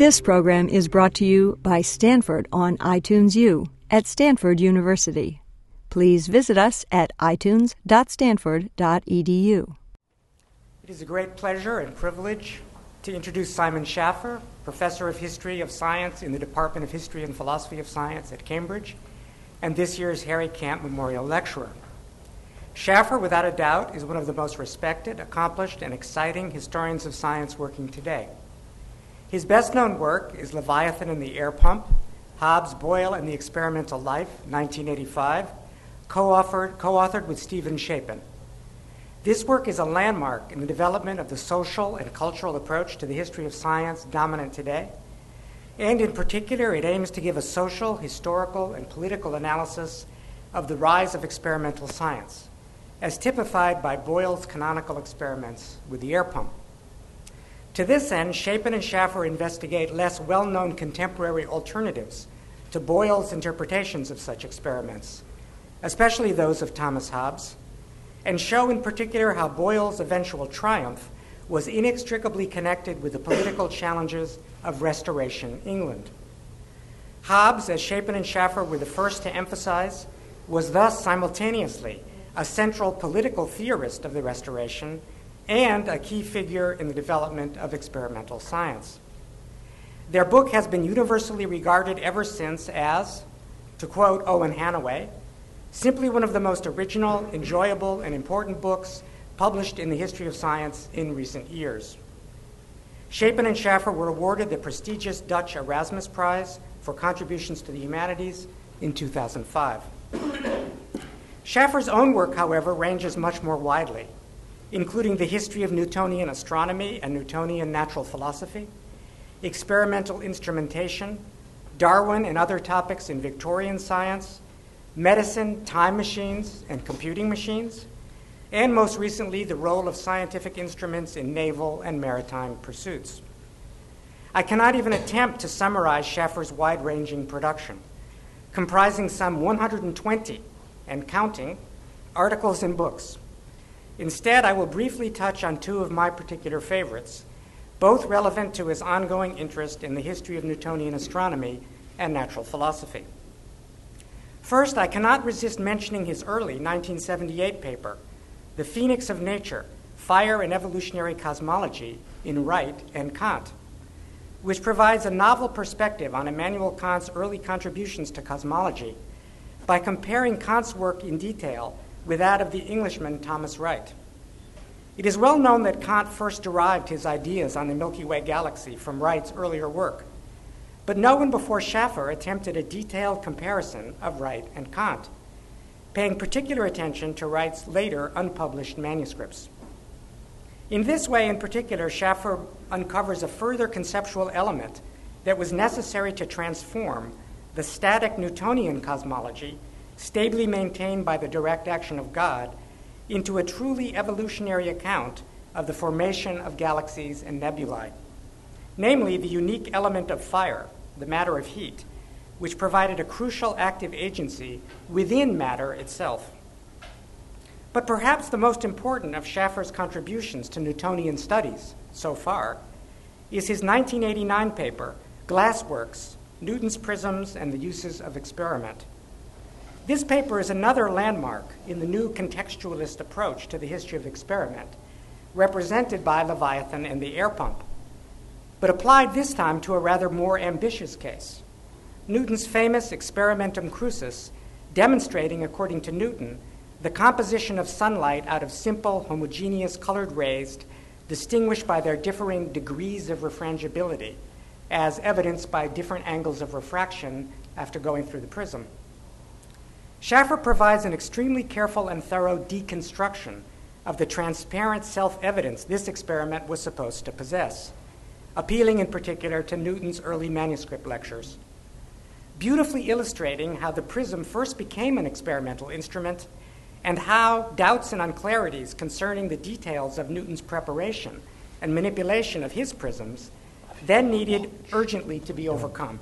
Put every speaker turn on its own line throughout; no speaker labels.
This program is brought to you by Stanford on iTunes U at Stanford University. Please visit us at itunes.stanford.edu.
It is a great pleasure and privilege to introduce Simon Schaffer, Professor of History of Science in the Department of History and Philosophy of Science at Cambridge, and this year's Harry Camp Memorial Lecturer. Schaffer, without a doubt, is one of the most respected, accomplished, and exciting historians of science working today. His best known work is Leviathan and the Air Pump, Hobbes, Boyle, and the Experimental Life, 1985, co-authored, co-authored with Stephen Shapin. This work is a landmark in the development of the social and cultural approach to the history of science dominant today. And in particular, it aims to give a social, historical, and political analysis of the rise of experimental science, as typified by Boyle's canonical experiments with the air pump. To this end, Shapin and Schaffer investigate less well known contemporary alternatives to Boyle's interpretations of such experiments, especially those of Thomas Hobbes, and show in particular how Boyle's eventual triumph was inextricably connected with the political challenges of Restoration England. Hobbes, as Shapin and Schaffer were the first to emphasize, was thus simultaneously a central political theorist of the Restoration and a key figure in the development of experimental science. Their book has been universally regarded ever since as, to quote Owen Hannaway, simply one of the most original, enjoyable, and important books published in the history of science in recent years. Shapin and Schaffer were awarded the prestigious Dutch Erasmus Prize for contributions to the humanities in 2005. Schaffer's own work, however, ranges much more widely including the history of Newtonian astronomy and Newtonian natural philosophy, experimental instrumentation, Darwin and other topics in Victorian science, medicine, time machines, and computing machines, and most recently, the role of scientific instruments in naval and maritime pursuits. I cannot even attempt to summarize Schaffer's wide ranging production, comprising some 120 and counting articles and books Instead, I will briefly touch on two of my particular favorites, both relevant to his ongoing interest in the history of Newtonian astronomy and natural philosophy. First, I cannot resist mentioning his early 1978 paper, The Phoenix of Nature Fire and Evolutionary Cosmology in Wright and Kant, which provides a novel perspective on Immanuel Kant's early contributions to cosmology by comparing Kant's work in detail with that of the Englishman Thomas Wright. It is well known that Kant first derived his ideas on the Milky Way galaxy from Wright's earlier work, but no one before Schaffer attempted a detailed comparison of Wright and Kant, paying particular attention to Wright's later unpublished manuscripts. In this way, in particular, Schaffer uncovers a further conceptual element that was necessary to transform the static Newtonian cosmology stably maintained by the direct action of God, into a truly evolutionary account of the formation of galaxies and nebulae, namely the unique element of fire, the matter of heat, which provided a crucial active agency within matter itself. But perhaps the most important of Schaffer's contributions to Newtonian studies so far is his 1989 paper, Glassworks Newton's Prisms and the Uses of Experiment. This paper is another landmark in the new contextualist approach to the history of experiment, represented by Leviathan and the air pump, but applied this time to a rather more ambitious case. Newton's famous experimentum crucis, demonstrating, according to Newton, the composition of sunlight out of simple, homogeneous colored rays distinguished by their differing degrees of refrangibility, as evidenced by different angles of refraction after going through the prism. Schaffer provides an extremely careful and thorough deconstruction of the transparent self evidence this experiment was supposed to possess, appealing in particular to Newton's early manuscript lectures. Beautifully illustrating how the prism first became an experimental instrument and how doubts and unclarities concerning the details of Newton's preparation and manipulation of his prisms then needed urgently to be overcome.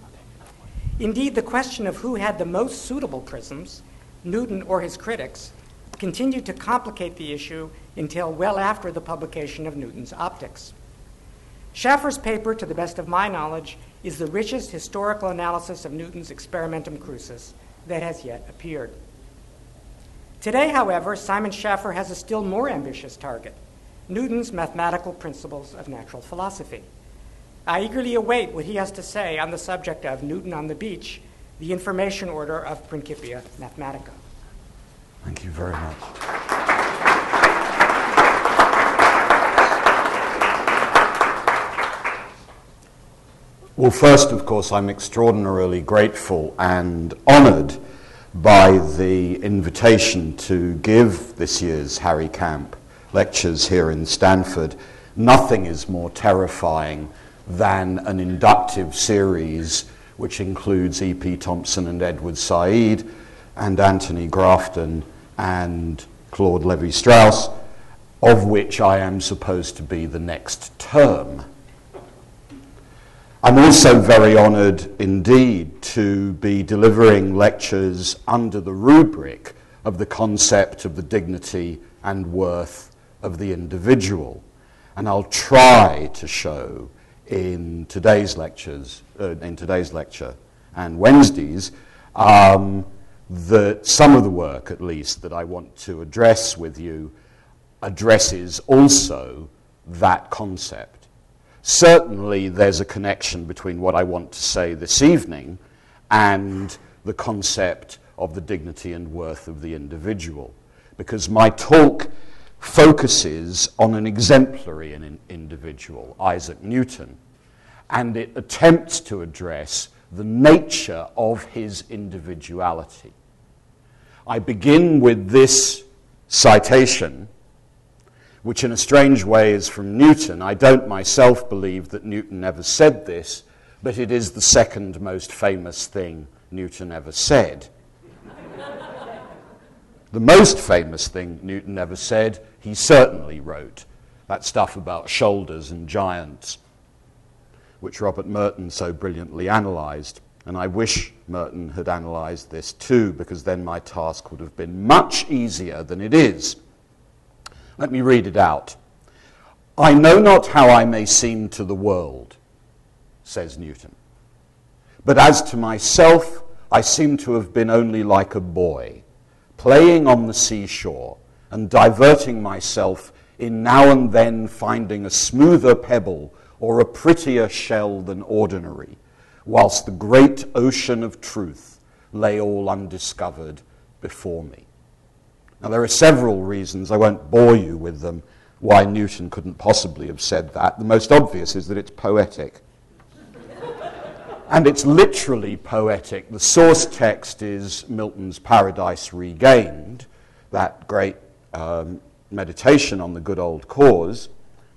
Indeed, the question of who had the most suitable prisms Newton or his critics continued to complicate the issue until well after the publication of Newton's Optics. Schaffer's paper, to the best of my knowledge, is the richest historical analysis of Newton's experimentum crucis that has yet appeared. Today, however, Simon Schaffer has a still more ambitious target Newton's mathematical principles of natural philosophy. I eagerly await what he has to say on the subject of Newton on the beach, the information order of Principia Mathematica.
Thank you very much. Well, first, of course, I'm extraordinarily grateful and honored by the invitation to give this year's Harry Camp lectures here in Stanford. Nothing is more terrifying than an inductive series which includes E.P. Thompson and Edward Said and Anthony Grafton and Claude Levi Strauss, of which I am supposed to be the next term. I'm also very honored indeed to be delivering lectures under the rubric of the concept of the dignity and worth of the individual. And I'll try to show in today's lectures, uh, in today's lecture and Wednesdays, um, that some of the work, at least, that I want to address with you addresses also that concept. Certainly, there's a connection between what I want to say this evening and the concept of the dignity and worth of the individual. Because my talk focuses on an exemplary individual, Isaac Newton, and it attempts to address the nature of his individuality. I begin with this citation, which in a strange way is from Newton. I don't myself believe that Newton ever said this, but it is the second most famous thing Newton ever said. The most famous thing Newton ever said, he certainly wrote. That stuff about shoulders and giants, which Robert Merton so brilliantly analyzed. And I wish Merton had analysed this too, because then my task would have been much easier than it is. Let me read it out. I know not how I may seem to the world, says Newton. But as to myself, I seem to have been only like a boy, playing on the seashore and diverting myself in now and then finding a smoother pebble or a prettier shell than ordinary whilst the great ocean of truth lay all undiscovered before me. Now, there are several reasons, I won't bore you with them, why Newton couldn't possibly have said that. The most obvious is that it's poetic. And it's literally poetic. The source text is Milton's Paradise Regained, that great um, meditation on the good old cause.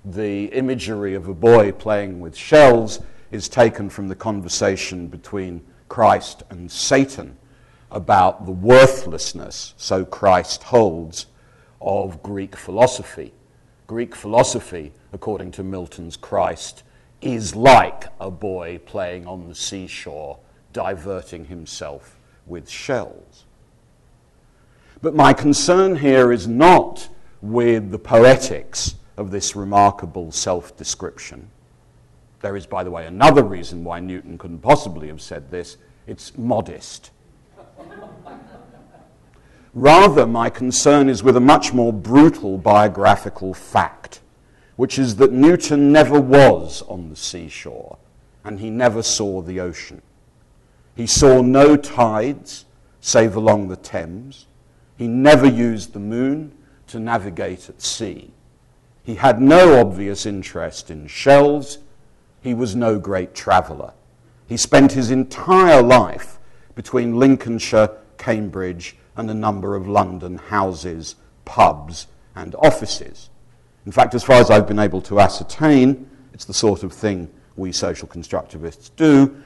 The imagery of a boy playing with shells is taken from the conversation between Christ and Satan about the worthlessness, so Christ holds, of Greek philosophy. Greek philosophy, according to Milton's Christ, is like a boy playing on the seashore, diverting himself with shells. But my concern here is not with the poetics of this remarkable self description. There is, by the way, another reason why Newton couldn't possibly have said this it's modest. Rather, my concern is with a much more brutal biographical fact, which is that Newton never was on the seashore and he never saw the ocean. He saw no tides save along the Thames. He never used the moon to navigate at sea. He had no obvious interest in shells he was no great traveller. He spent his entire life between Lincolnshire, Cambridge, and a number of London houses, pubs, and offices. In fact, as far as I've been able to ascertain, it's the sort of thing we social constructivists do.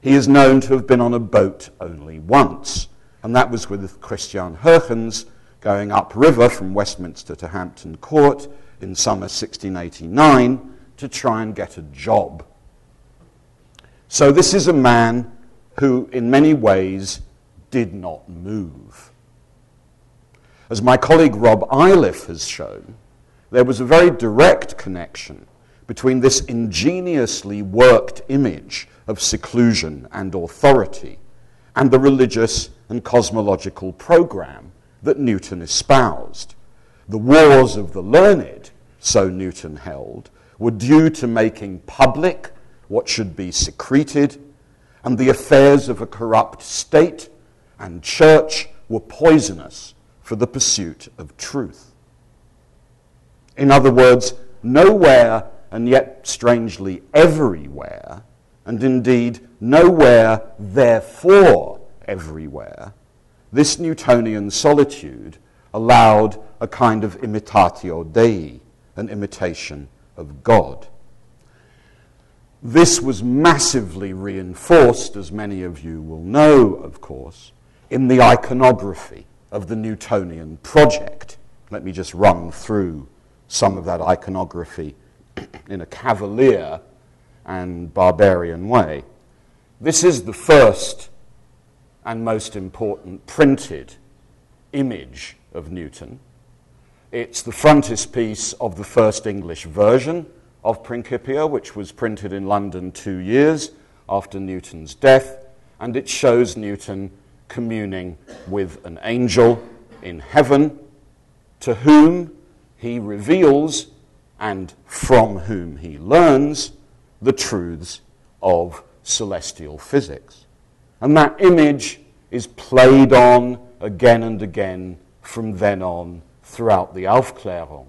He is known to have been on a boat only once, and that was with Christian Huygens going upriver from Westminster to Hampton Court in summer 1689 to try and get a job. So, this is a man who, in many ways, did not move. As my colleague Rob Iliffe has shown, there was a very direct connection between this ingeniously worked image of seclusion and authority and the religious and cosmological program that Newton espoused. The wars of the learned, so Newton held, were due to making public what should be secreted, and the affairs of a corrupt state and church were poisonous for the pursuit of truth. In other words, nowhere and yet strangely everywhere, and indeed nowhere, therefore everywhere, this Newtonian solitude allowed a kind of imitatio Dei, an imitation of God. This was massively reinforced, as many of you will know, of course, in the iconography of the Newtonian project. Let me just run through some of that iconography in a cavalier and barbarian way. This is the first and most important printed image of Newton. It's the frontispiece of the first English version of Principia, which was printed in London two years after Newton's death, and it shows Newton communing with an angel in heaven to whom he reveals and from whom he learns the truths of celestial physics. And that image is played on again and again from then on throughout the Aufklärung.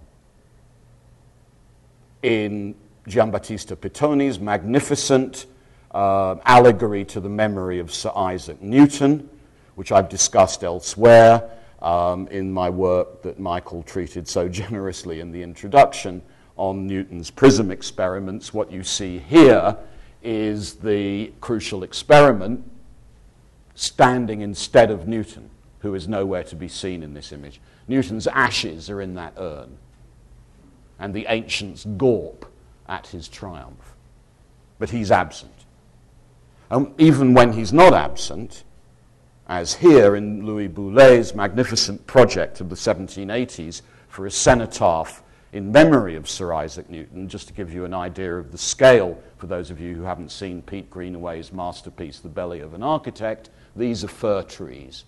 In Giambattista Pittoni's magnificent uh, allegory to the memory of Sir Isaac Newton, which I've discussed elsewhere um, in my work that Michael treated so generously in the introduction on Newton's prism experiments. What you see here is the crucial experiment standing instead of Newton, who is nowhere to be seen in this image. Newton's ashes are in that urn, and the ancients gawp at his triumph. But he's absent. And even when he's not absent, as here in Louis Boullée's magnificent project of the 1780s for a cenotaph in memory of Sir Isaac Newton, just to give you an idea of the scale for those of you who haven't seen Pete Greenaway's masterpiece, The Belly of an Architect, these are fir trees.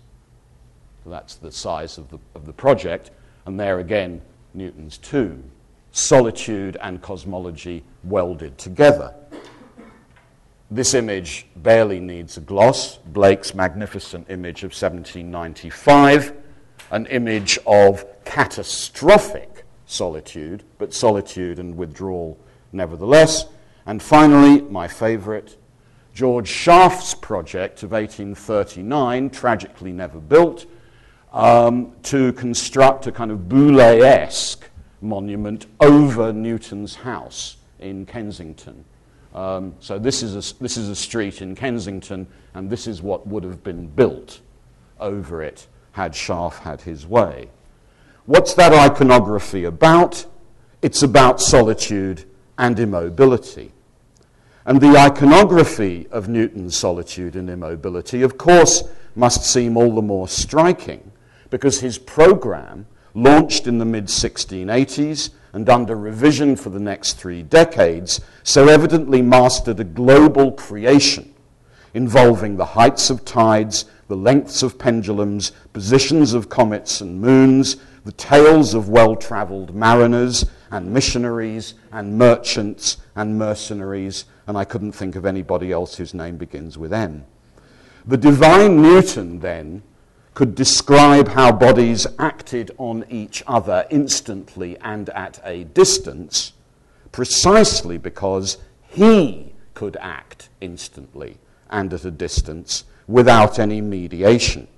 That's the size of the, of the project. And there again, Newton's tomb. Solitude and cosmology welded together. This image barely needs a gloss. Blake's magnificent image of 1795, an image of catastrophic solitude, but solitude and withdrawal nevertheless. And finally, my favorite, George Schaff's project of 1839, tragically never built, um, to construct a kind of Boullée esque monument over Newton's house in Kensington. Um, so, this is, a, this is a street in Kensington, and this is what would have been built over it had Schaff had his way. What's that iconography about? It's about solitude and immobility. And the iconography of Newton's solitude and immobility, of course, must seem all the more striking because his program, launched in the mid 1680s and under revision for the next three decades, so evidently mastered a global creation involving the heights of tides, the lengths of pendulums, positions of comets and moons, the tales of well traveled mariners and missionaries and merchants and mercenaries, and I couldn't think of anybody else whose name begins with N. The divine Newton, then, could describe how bodies acted on each other instantly and at a distance, precisely because he could act instantly and at a distance without any mediation.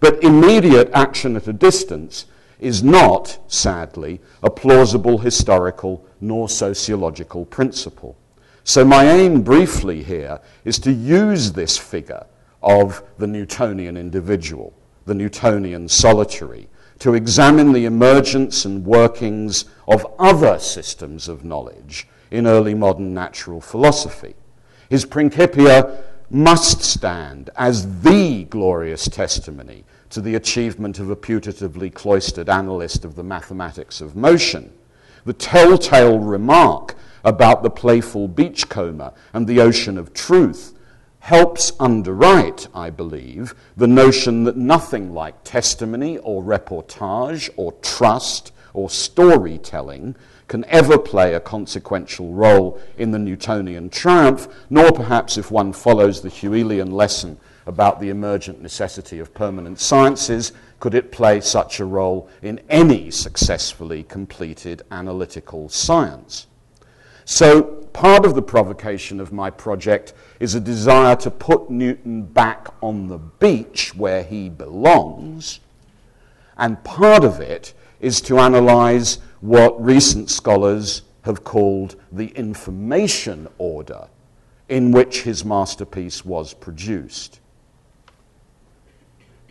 But immediate action at a distance is not, sadly, a plausible historical nor sociological principle. So, my aim briefly here is to use this figure of the Newtonian individual, the Newtonian solitary, to examine the emergence and workings of other systems of knowledge in early modern natural philosophy. His Principia must stand as the glorious testimony to the achievement of a putatively cloistered analyst of the mathematics of motion. The telltale remark about the playful beachcomber and the ocean of truth helps underwrite, I believe, the notion that nothing like testimony or reportage or trust or storytelling can ever play a consequential role in the Newtonian triumph, nor perhaps if one follows the Whewellian lesson about the emergent necessity of permanent sciences, could it play such a role in any successfully completed analytical science. So, part of the provocation of my project is a desire to put Newton back on the beach where he belongs, and part of it is to analyze what recent scholars have called the information order in which his masterpiece was produced.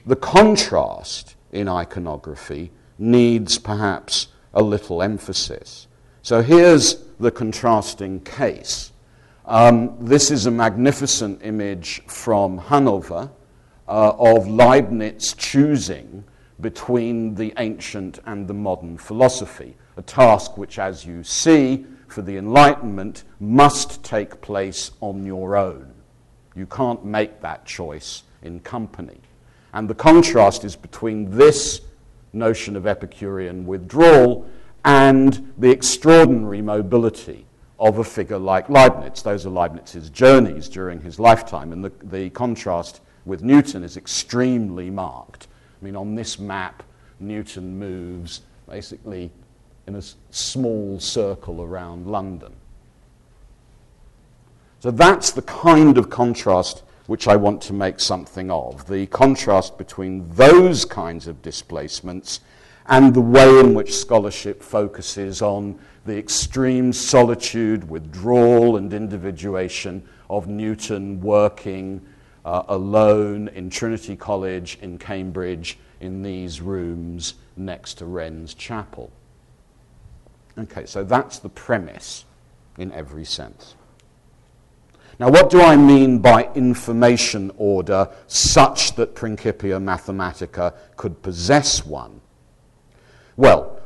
The contrast in iconography needs perhaps a little emphasis. So here's the contrasting case. Um, this is a magnificent image from Hanover uh, of Leibniz choosing between the ancient and the modern philosophy, a task which, as you see, for the Enlightenment must take place on your own. You can't make that choice in company. And the contrast is between this notion of Epicurean withdrawal and the extraordinary mobility of a figure like Leibniz. Those are Leibniz's journeys during his lifetime, and the, the contrast with Newton is extremely marked. I mean, on this map, Newton moves basically in a small circle around London. So that's the kind of contrast which I want to make something of the contrast between those kinds of displacements and the way in which scholarship focuses on the extreme solitude, withdrawal, and individuation of Newton working uh, alone in Trinity College in Cambridge in these rooms next to Wren's Chapel. Okay, so that's the premise in every sense. Now, what do I mean by information order such that Principia Mathematica could possess one? Well,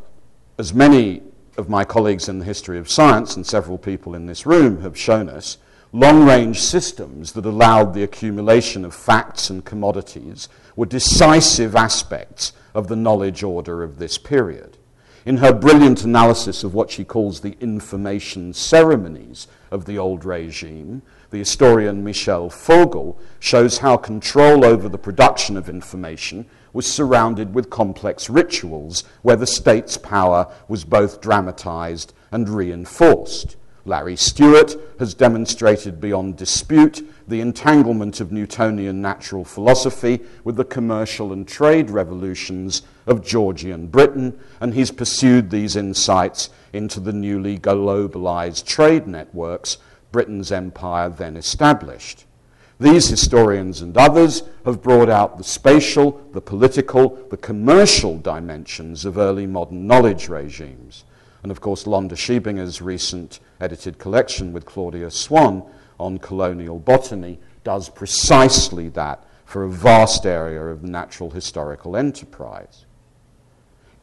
as many of my colleagues in the history of science and several people in this room have shown us, long range systems that allowed the accumulation of facts and commodities were decisive aspects of the knowledge order of this period. In her brilliant analysis of what she calls the information ceremonies of the old regime, the historian Michèle Fogel shows how control over the production of information was surrounded with complex rituals where the state's power was both dramatized and reinforced. Larry Stewart has demonstrated beyond dispute the entanglement of Newtonian natural philosophy with the commercial and trade revolutions of Georgian Britain, and he's pursued these insights into the newly globalized trade networks Britain's empire then established. These historians and others have brought out the spatial, the political, the commercial dimensions of early modern knowledge regimes. And of course, Londa Schiebinger's recent edited collection with Claudia Swan on colonial botany does precisely that for a vast area of natural historical enterprise.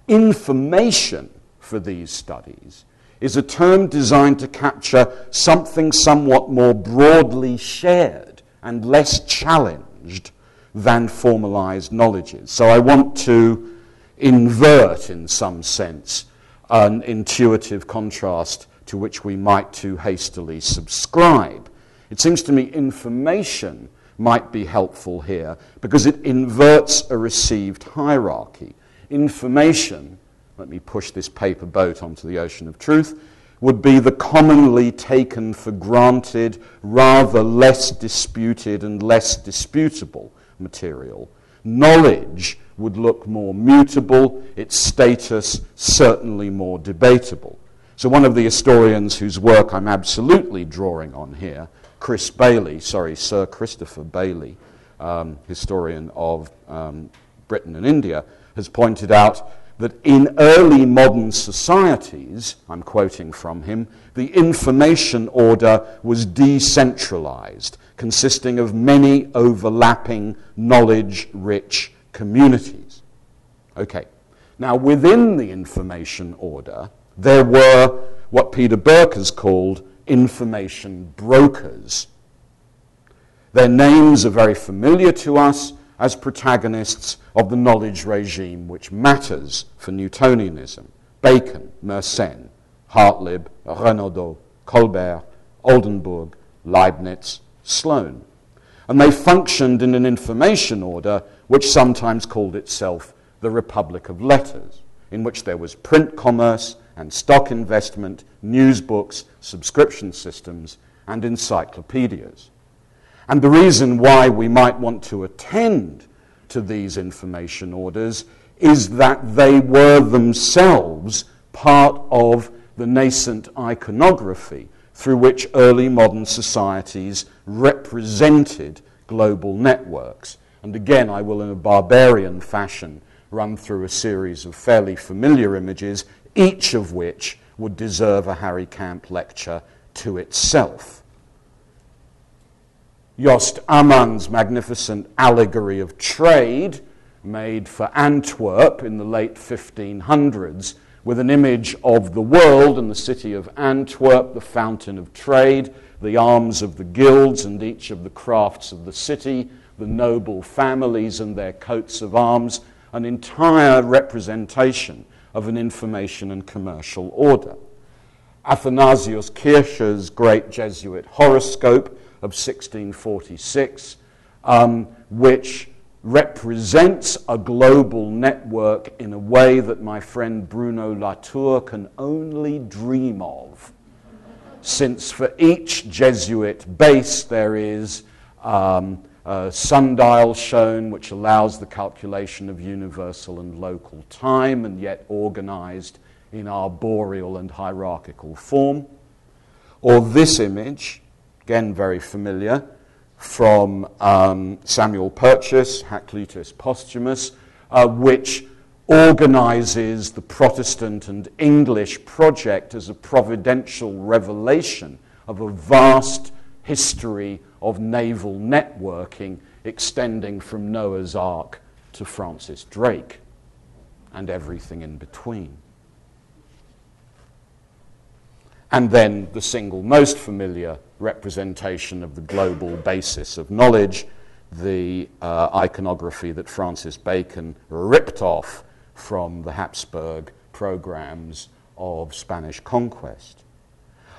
Information for these studies is a term designed to capture something somewhat more broadly shared and less challenged than formalized knowledges. So I want to invert, in some sense, an intuitive contrast to which we might too hastily subscribe. It seems to me information might be helpful here because it inverts a received hierarchy. Information let me push this paper boat onto the ocean of truth, would be the commonly taken for granted, rather less disputed and less disputable material. Knowledge would look more mutable, its status certainly more debatable. So, one of the historians whose work I'm absolutely drawing on here, Chris Bayly, sorry, Sir Christopher Bayly, um, historian of um, Britain and India, has pointed out that in early modern societies, I'm quoting from him, the information order was decentralized, consisting of many overlapping knowledge rich communities. Okay, now within the information order, there were what Peter Burke has called information brokers. Their names are very familiar to us as protagonists of the knowledge regime which matters for Newtonianism Bacon, Mersenne, Hartlib, Renaudot, Colbert, Oldenburg, Leibniz, Sloane. And they functioned in an information order which sometimes called itself the Republic of Letters, in which there was print commerce and stock investment, news books, subscription systems, and encyclopedias. And the reason why we might want to attend to these information orders is that they were themselves part of the nascent iconography through which early modern societies represented global networks. And again, I will, in a barbarian fashion, run through a series of fairly familiar images, each of which would deserve a Harry Camp lecture to itself. Jost Amman's magnificent allegory of trade, made for Antwerp in the late 1500s, with an image of the world and the city of Antwerp, the fountain of trade, the arms of the guilds and each of the crafts of the city, the noble families and their coats of arms, an entire representation of an information and commercial order. Athanasius Kircher's great Jesuit horoscope of 1646, um, which represents a global network in a way that my friend Bruno Latour can only dream of. Since for each Jesuit base there is um, a sundial shown which allows the calculation of universal and local time and yet organized in arboreal and hierarchical form. Or this image, again very familiar, from um, Samuel Purchas, Hakluytus Posthumus, uh, which organizes the Protestant and English project as a providential revelation of a vast history of naval networking extending from Noah's Ark to Francis Drake and everything in between. And then the single most familiar representation of the global basis of knowledge, the uh, iconography that Francis Bacon ripped off from the Habsburg programs of Spanish conquest.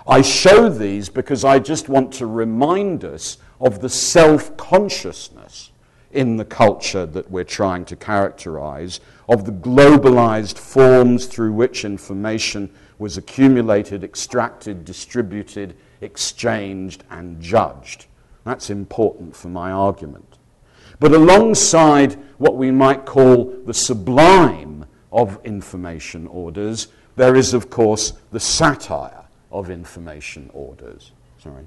I show these because I just want to remind us of the self consciousness in the culture that we're trying to characterize, of the globalized forms through which information was accumulated, extracted, distributed, exchanged, and judged. That's important for my argument. But alongside what we might call the sublime of information orders, there is, of course, the satire of information orders. Sorry.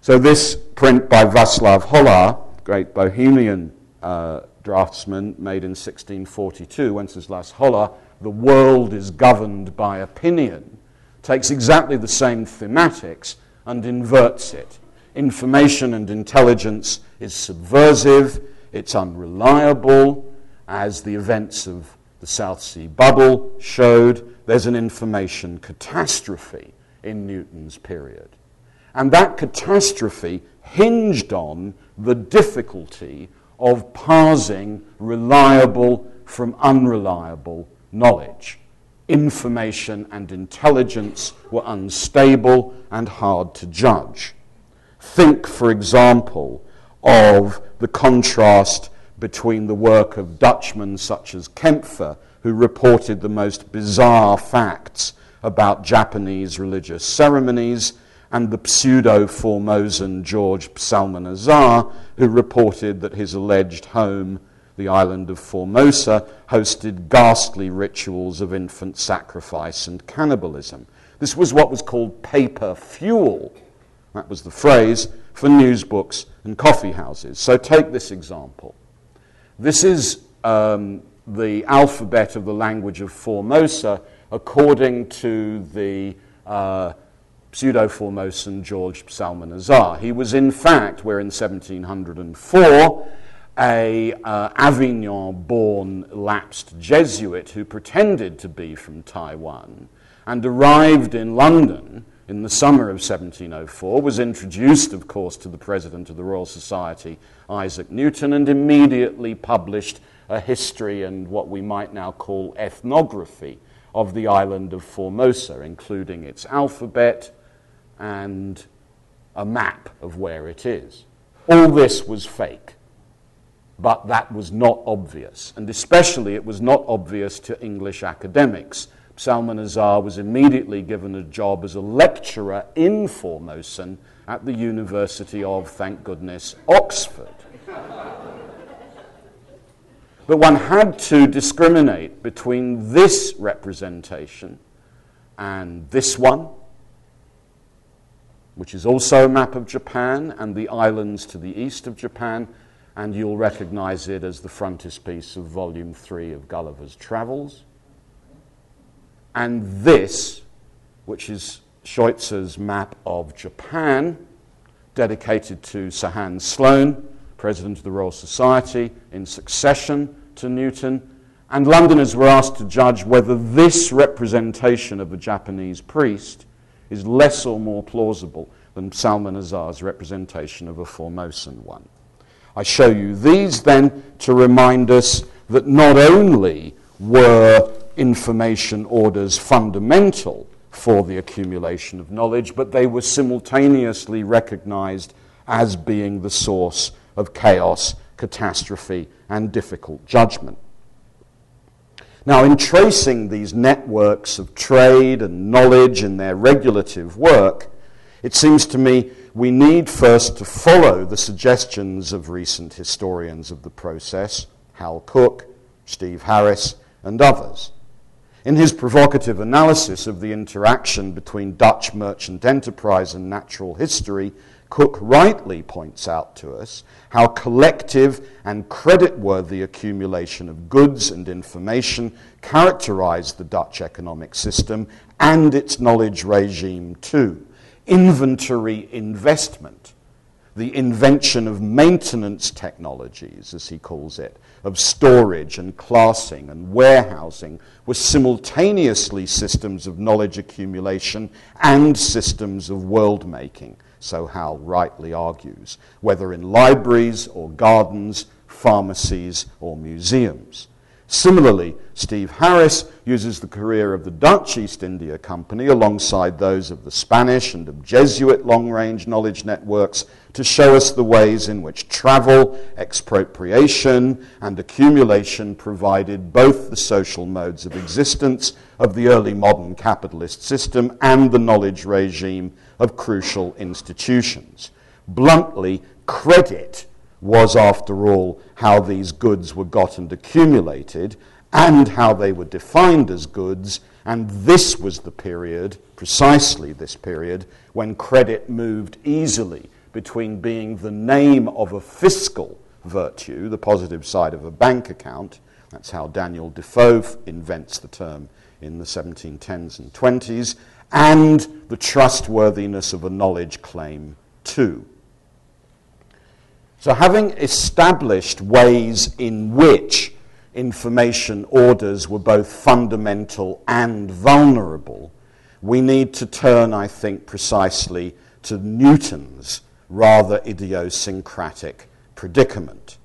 So, this print by Václav Hollar, great Bohemian uh, draftsman, made in 1642, Wenceslas Hollar, the world is governed by opinion, takes exactly the same thematics and inverts it. Information and intelligence is subversive, it's unreliable, as the events of the South Sea bubble showed. There's an information catastrophe in Newton's period. And that catastrophe hinged on the difficulty of parsing reliable from unreliable knowledge. Information and intelligence were unstable and hard to judge. Think, for example, of the contrast between the work of Dutchmen such as Kaempfer, who reported the most bizarre facts about Japanese religious ceremonies, and the pseudo Formosan George Psalmanazar, who reported that his alleged home the island of Formosa hosted ghastly rituals of infant sacrifice and cannibalism. This was what was called paper fuel. That was the phrase for newsbooks and coffee houses. So take this example. This is um, the alphabet of the language of Formosa according to the uh, pseudo Formosan George Psalmanazar. He was, in fact, we're in 1704 a uh, Avignon-born lapsed Jesuit who pretended to be from Taiwan and arrived in London in the summer of 1704, was introduced, of course, to the president of the Royal Society, Isaac Newton, and immediately published a history and what we might now call ethnography of the island of Formosa, including its alphabet and a map of where it is. All this was fake, but that was not obvious, and especially it was not obvious to English academics Psalmanazar was immediately given a job as a lecturer in Formosan at the University of, thank goodness, Oxford. but one had to discriminate between this representation and this one, which is also a map of Japan and the islands to the east of Japan, and you'll recognize it as the frontispiece of Volume 3 of Gulliver's Travels and this, which is Scheuchzer's map of Japan, dedicated to Sir Hans Sloane, President of the Royal Society, in succession to Newton. And Londoners were asked to judge whether this representation of a Japanese priest is less or more plausible than Psalmanazar's representation of a Formosan one. I show you these then to remind us that not only were information orders fundamental for the accumulation of knowledge, but they were simultaneously recognized as being the source of chaos, catastrophe, and difficult judgment. Now, in tracing these networks of trade and knowledge and their regulative work, it seems to me we need first to follow the suggestions of recent historians of the process, Hal Cook, Steve Harris, and others. In his provocative analysis of the interaction between Dutch merchant enterprise and natural history, Cook rightly points out to us how collective and creditworthy accumulation of goods and information characterized the Dutch economic system and its knowledge regime too. Inventory investment, the invention of maintenance technologies, as he calls it, of storage and classing and warehousing were simultaneously systems of knowledge accumulation and systems of world making, so Hal rightly argues, whether in libraries or gardens, pharmacies or museums. Similarly, Steve Harris uses the career of the Dutch East India Company alongside those of the Spanish and of Jesuit long range knowledge networks to show us the ways in which travel, expropriation, and accumulation provided both the social modes of existence of the early modern capitalist system and the knowledge regime of crucial institutions. Bluntly, credit was, after all, how these goods were got and accumulated and how they were defined as goods. And this was the period, precisely this period, when credit moved easily between being the name of a fiscal virtue, the positive side of a bank account. That's how Daniel Defoe invents the term in the 1710s and 20s, and the trustworthiness of a knowledge claim, too. So, having established ways in which information orders were both fundamental and vulnerable, we need to turn, I think, precisely to Newton's rather idiosyncratic predicament.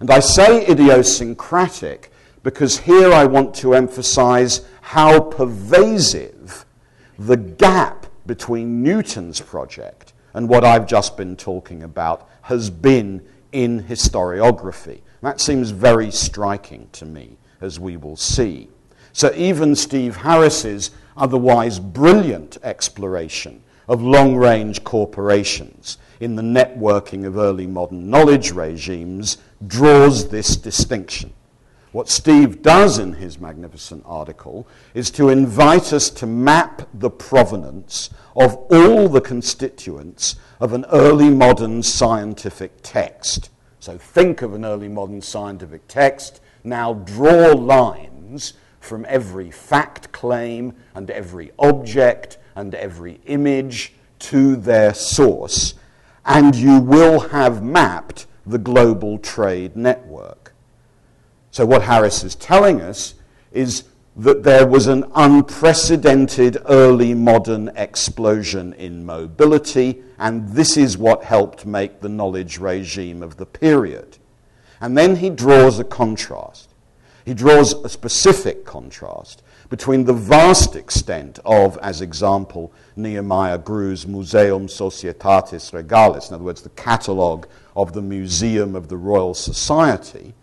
And I say idiosyncratic because here I want to emphasize how pervasive the gap between Newton's project and what I've just been talking about has been in historiography. That seems very striking to me, as we will see. So even Steve Harris's otherwise brilliant exploration of long range corporations in the networking of early modern knowledge regimes draws this distinction. What Steve does in his magnificent article is to invite us to map the provenance of all the constituents of an early modern scientific text. So think of an early modern scientific text, now draw lines from every fact claim and every object and every image to their source, and you will have mapped the global trade network. So, what Harris is telling us is that there was an unprecedented early modern explosion in mobility, and this is what helped make the knowledge regime of the period. And then he draws a contrast. He draws a specific contrast between the vast extent of, as example, Nehemiah Grew's Museum Societatis Regalis, in other words, the catalogue of the Museum of the Royal Society,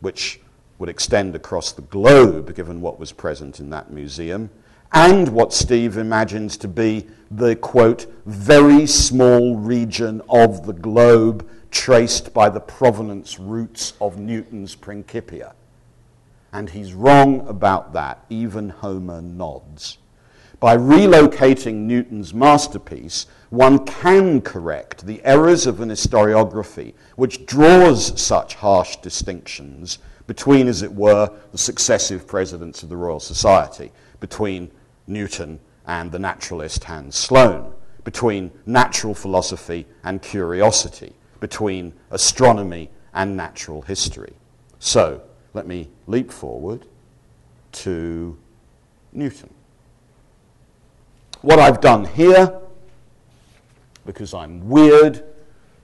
which would extend across the globe, given what was present in that museum, and what Steve imagines to be the, quote, very small region of the globe traced by the provenance routes of Newton's Principia. And he's wrong about that. Even Homer nods. By relocating Newton's masterpiece, one can correct the errors of an historiography which draws such harsh distinctions between, as it were, the successive presidents of the Royal Society, between Newton and the naturalist Hans Sloane, between natural philosophy and curiosity, between astronomy and natural history. So, let me leap forward to Newton. What I've done here, because I'm weird,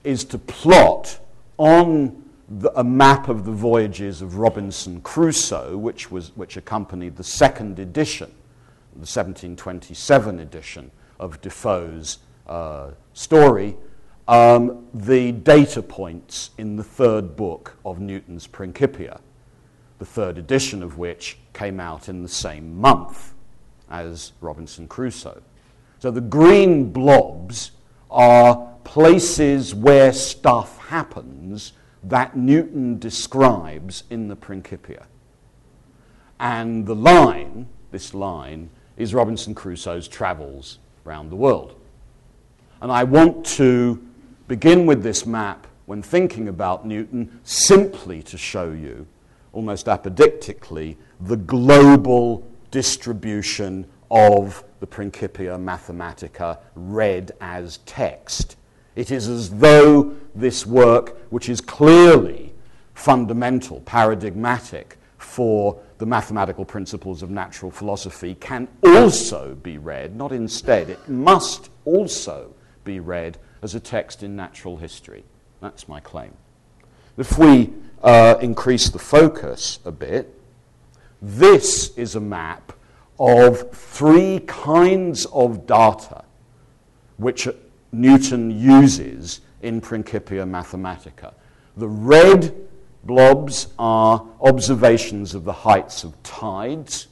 is to plot on the, a map of the voyages of Robinson Crusoe, which, was, which accompanied the second edition, the 1727 edition of Defoe's uh, story, um, the data points in the third book of Newton's Principia, the third edition of which came out in the same month as Robinson Crusoe. So the green blobs are places where stuff happens that Newton describes in the Principia. And the line, this line, is Robinson Crusoe's travels around the world. And I want to begin with this map when thinking about Newton simply to show you, almost apodictically, the global distribution of the Principia Mathematica read as text it is as though this work, which is clearly fundamental, paradigmatic for the mathematical principles of natural philosophy, can also be read, not instead, it must also be read as a text in natural history. That's my claim. If we uh, increase the focus a bit, this is a map of three kinds of data which Newton uses in Principia Mathematica. The red blobs are observations of the heights of tides.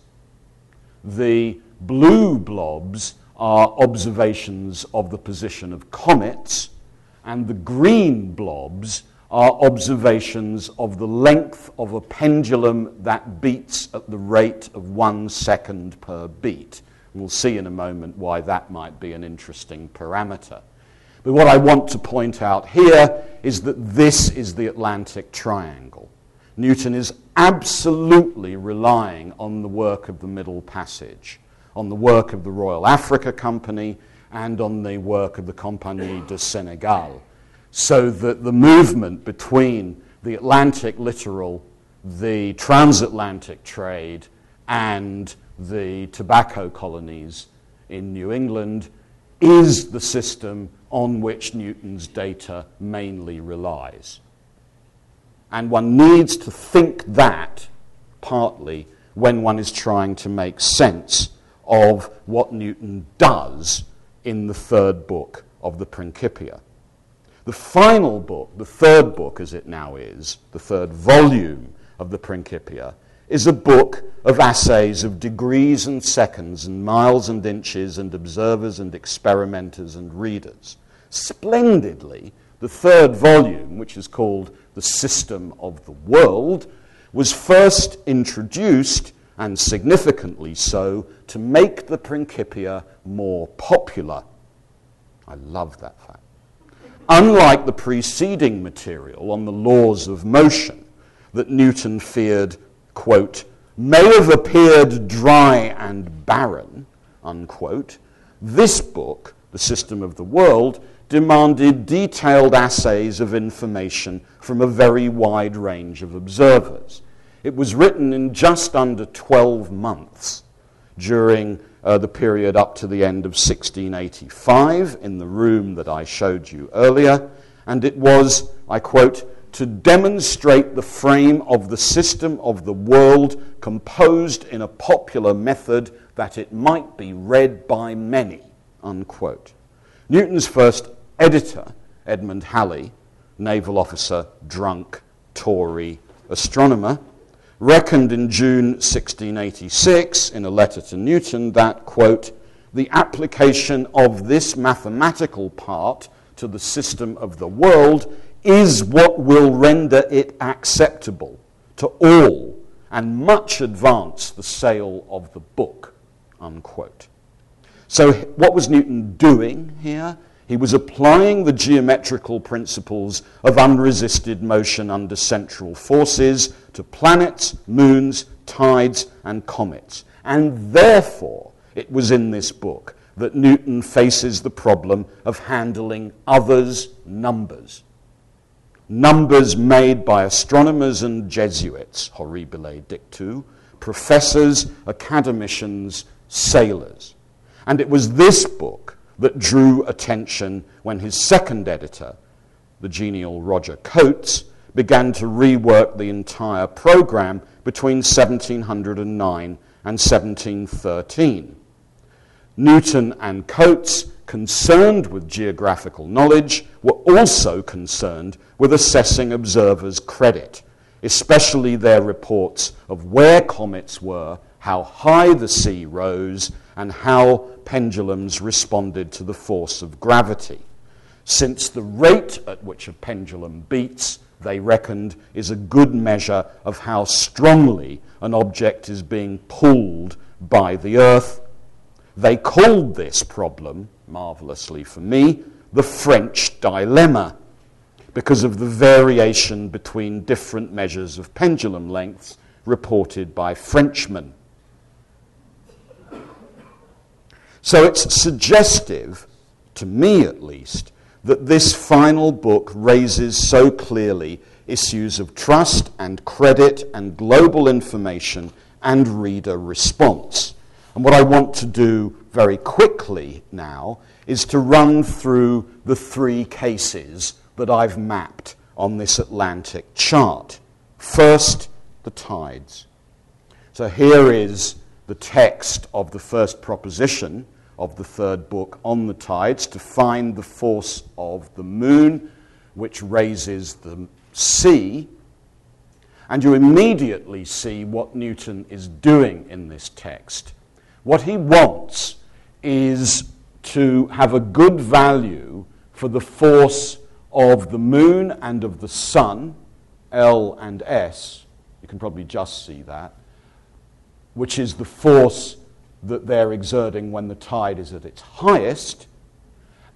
The blue blobs are observations of the position of comets. And the green blobs are observations of the length of a pendulum that beats at the rate of one second per beat. we'll see in a moment why that might be an interesting parameter. But what I want to point out here is that this is the Atlantic Triangle. Newton is absolutely relying on the work of the Middle Passage, on the work of the Royal Africa Company, and on the work of the Compagnie de Senegal, so that the movement between the Atlantic littoral, the transatlantic trade, and the tobacco colonies in New England is the system on which Newton's data mainly relies. And one needs to think that partly when one is trying to make sense of what Newton does in the third book of the Principia. The final book, the third book as it now is, the third volume of the Principia, is a book of assays of degrees and seconds and miles and inches and observers and experimenters and readers. Splendidly, the third volume, which is called The System of the World, was first introduced, and significantly so, to make the Principia more popular. I love that fact. Unlike the preceding material on the laws of motion that Newton feared quote, may have appeared dry and barren, unquote, this book, The System of the World, demanded detailed assays of information from a very wide range of observers. It was written in just under 12 months during uh, the period up to the end of 1685 in the room that I showed you earlier, and it was, I quote, to demonstrate the frame of the system of the world composed in a popular method that it might be read by many, unquote. Newton's first editor, Edmund Halley, naval officer, drunk, Tory astronomer, reckoned in June 1686 in a letter to Newton that, quote, the application of this mathematical part to the system of the world is what will render it acceptable to all and much advance the sale of the book. Unquote. So, what was Newton doing here? He was applying the geometrical principles of unresisted motion under central forces to planets, moons, tides, and comets. And therefore, it was in this book that Newton faces the problem of handling others' numbers numbers made by astronomers and Jesuits, horribile dictu, professors, academicians, sailors. And it was this book that drew attention when his second editor, the genial Roger Cotes, began to rework the entire program between 1709 and 1713. Newton and Cotes concerned with geographical knowledge were also concerned with assessing observers' credit, especially their reports of where comets were, how high the sea rose, and how pendulums responded to the force of gravity. Since the rate at which a pendulum beats, they reckoned, is a good measure of how strongly an object is being pulled by the earth. They called this problem marvelously for me, the French dilemma because of the variation between different measures of pendulum lengths reported by Frenchmen. So it's suggestive, to me at least, that this final book raises so clearly issues of trust and credit and global information and reader response. And what I want to do very quickly now is to run through the three cases that I've mapped on this Atlantic chart. First, the tides. So here is the text of the first proposition of the third book on the tides to find the force of the moon, which raises the sea. And you immediately see what Newton is doing in this text. What he wants is to have a good value for the force of the moon and of the sun, L and S. You can probably just see that, which is the force that they're exerting when the tide is at its highest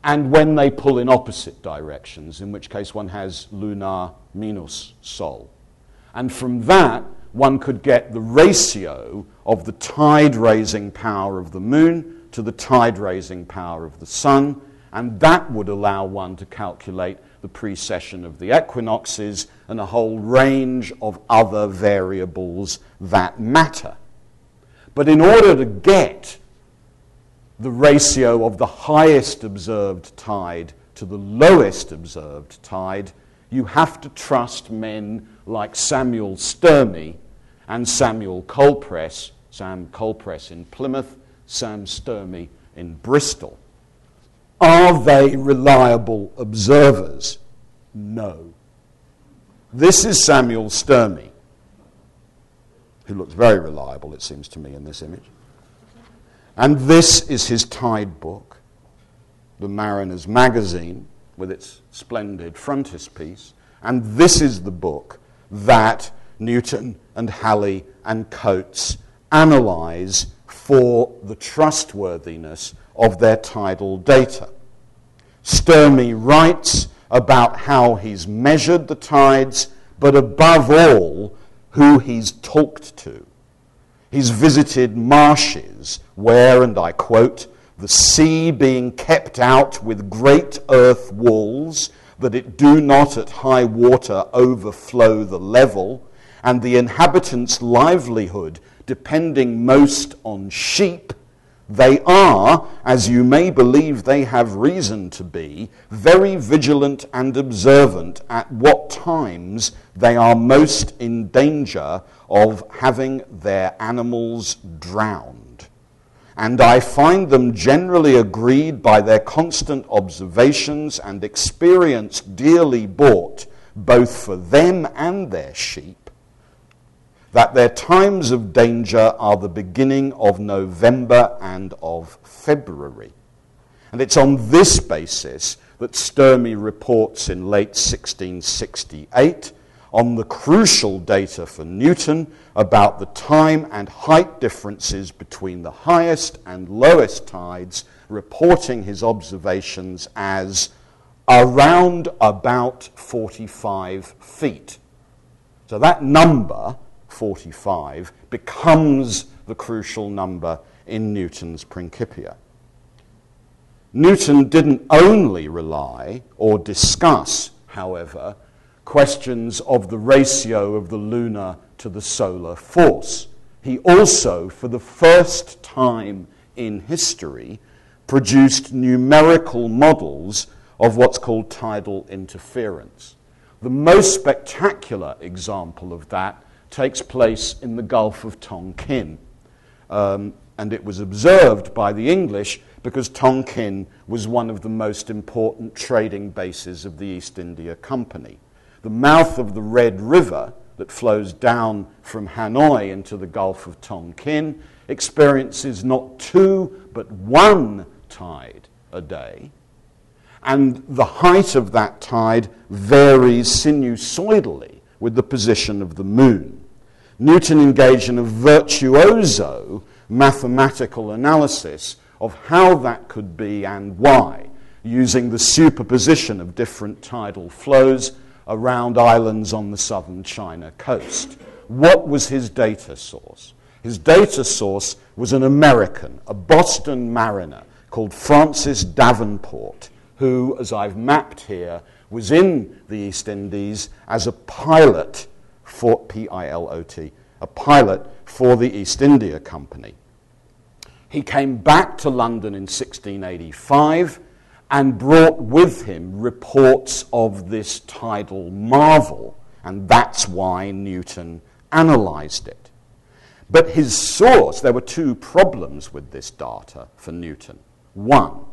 and when they pull in opposite directions, in which case one has lunar minus sol. And from that, one could get the ratio of the tide raising power of the moon to the tide raising power of the sun, and that would allow one to calculate the precession of the equinoxes and a whole range of other variables that matter. But in order to get the ratio of the highest observed tide to the lowest observed tide, you have to trust men like Samuel Sturmey and Samuel Colepresse, Sam Colepresse in Plymouth, Sam Sturmey in Bristol. Are they reliable observers? No. This is Samuel Sturmey, who looks very reliable, it seems to me, in this image. And this is his tide book, the Mariner's Magazine, with its splendid frontispiece. And this is the book that Newton and Halley and Cotes analyze for the trustworthiness of their tidal data. Sturmey writes about how he's measured the tides, but above all, who he's talked to. He's visited marshes where, and I quote, the sea being kept out with great earth walls, that it do not at high water overflow the level, and the inhabitants' livelihood depending most on sheep, they are, as you may believe they have reason to be, very vigilant and observant at what times they are most in danger of having their animals drowned. And I find them generally agreed by their constant observations and experience dearly bought, both for them and their sheep that their times of danger are the beginning of November and of February. And it's on this basis that Sturmey reports in late 1668 on the crucial data for Newton about the time and height differences between the highest and lowest tides, reporting his observations as around about 45 feet. So that number 45 becomes the crucial number in Newton's Principia. Newton didn't only rely or discuss, however, questions of the ratio of the lunar to the solar force. He also, for the first time in history, produced numerical models of what's called tidal interference. The most spectacular example of that takes place in the Gulf of Tonkin. Um, and it was observed by the English because Tonkin was one of the most important trading bases of the East India Company. The mouth of the Red River that flows down from Hanoi into the Gulf of Tonkin experiences not two but one tide a day. And the height of that tide varies sinusoidally with the position of the moon. Newton engaged in a virtuoso mathematical analysis of how that could be and why, using the superposition of different tidal flows around islands on the southern China coast. What was his data source? His data source was an American, a Boston mariner called Francis Davenport, who, as I've mapped here, was in the East Indies as a pilot for P I L O T, a pilot for the East India Company. He came back to London in 1685 and brought with him reports of this tidal marvel, and that's why Newton analyzed it. But his source, there were two problems with this data for Newton. One,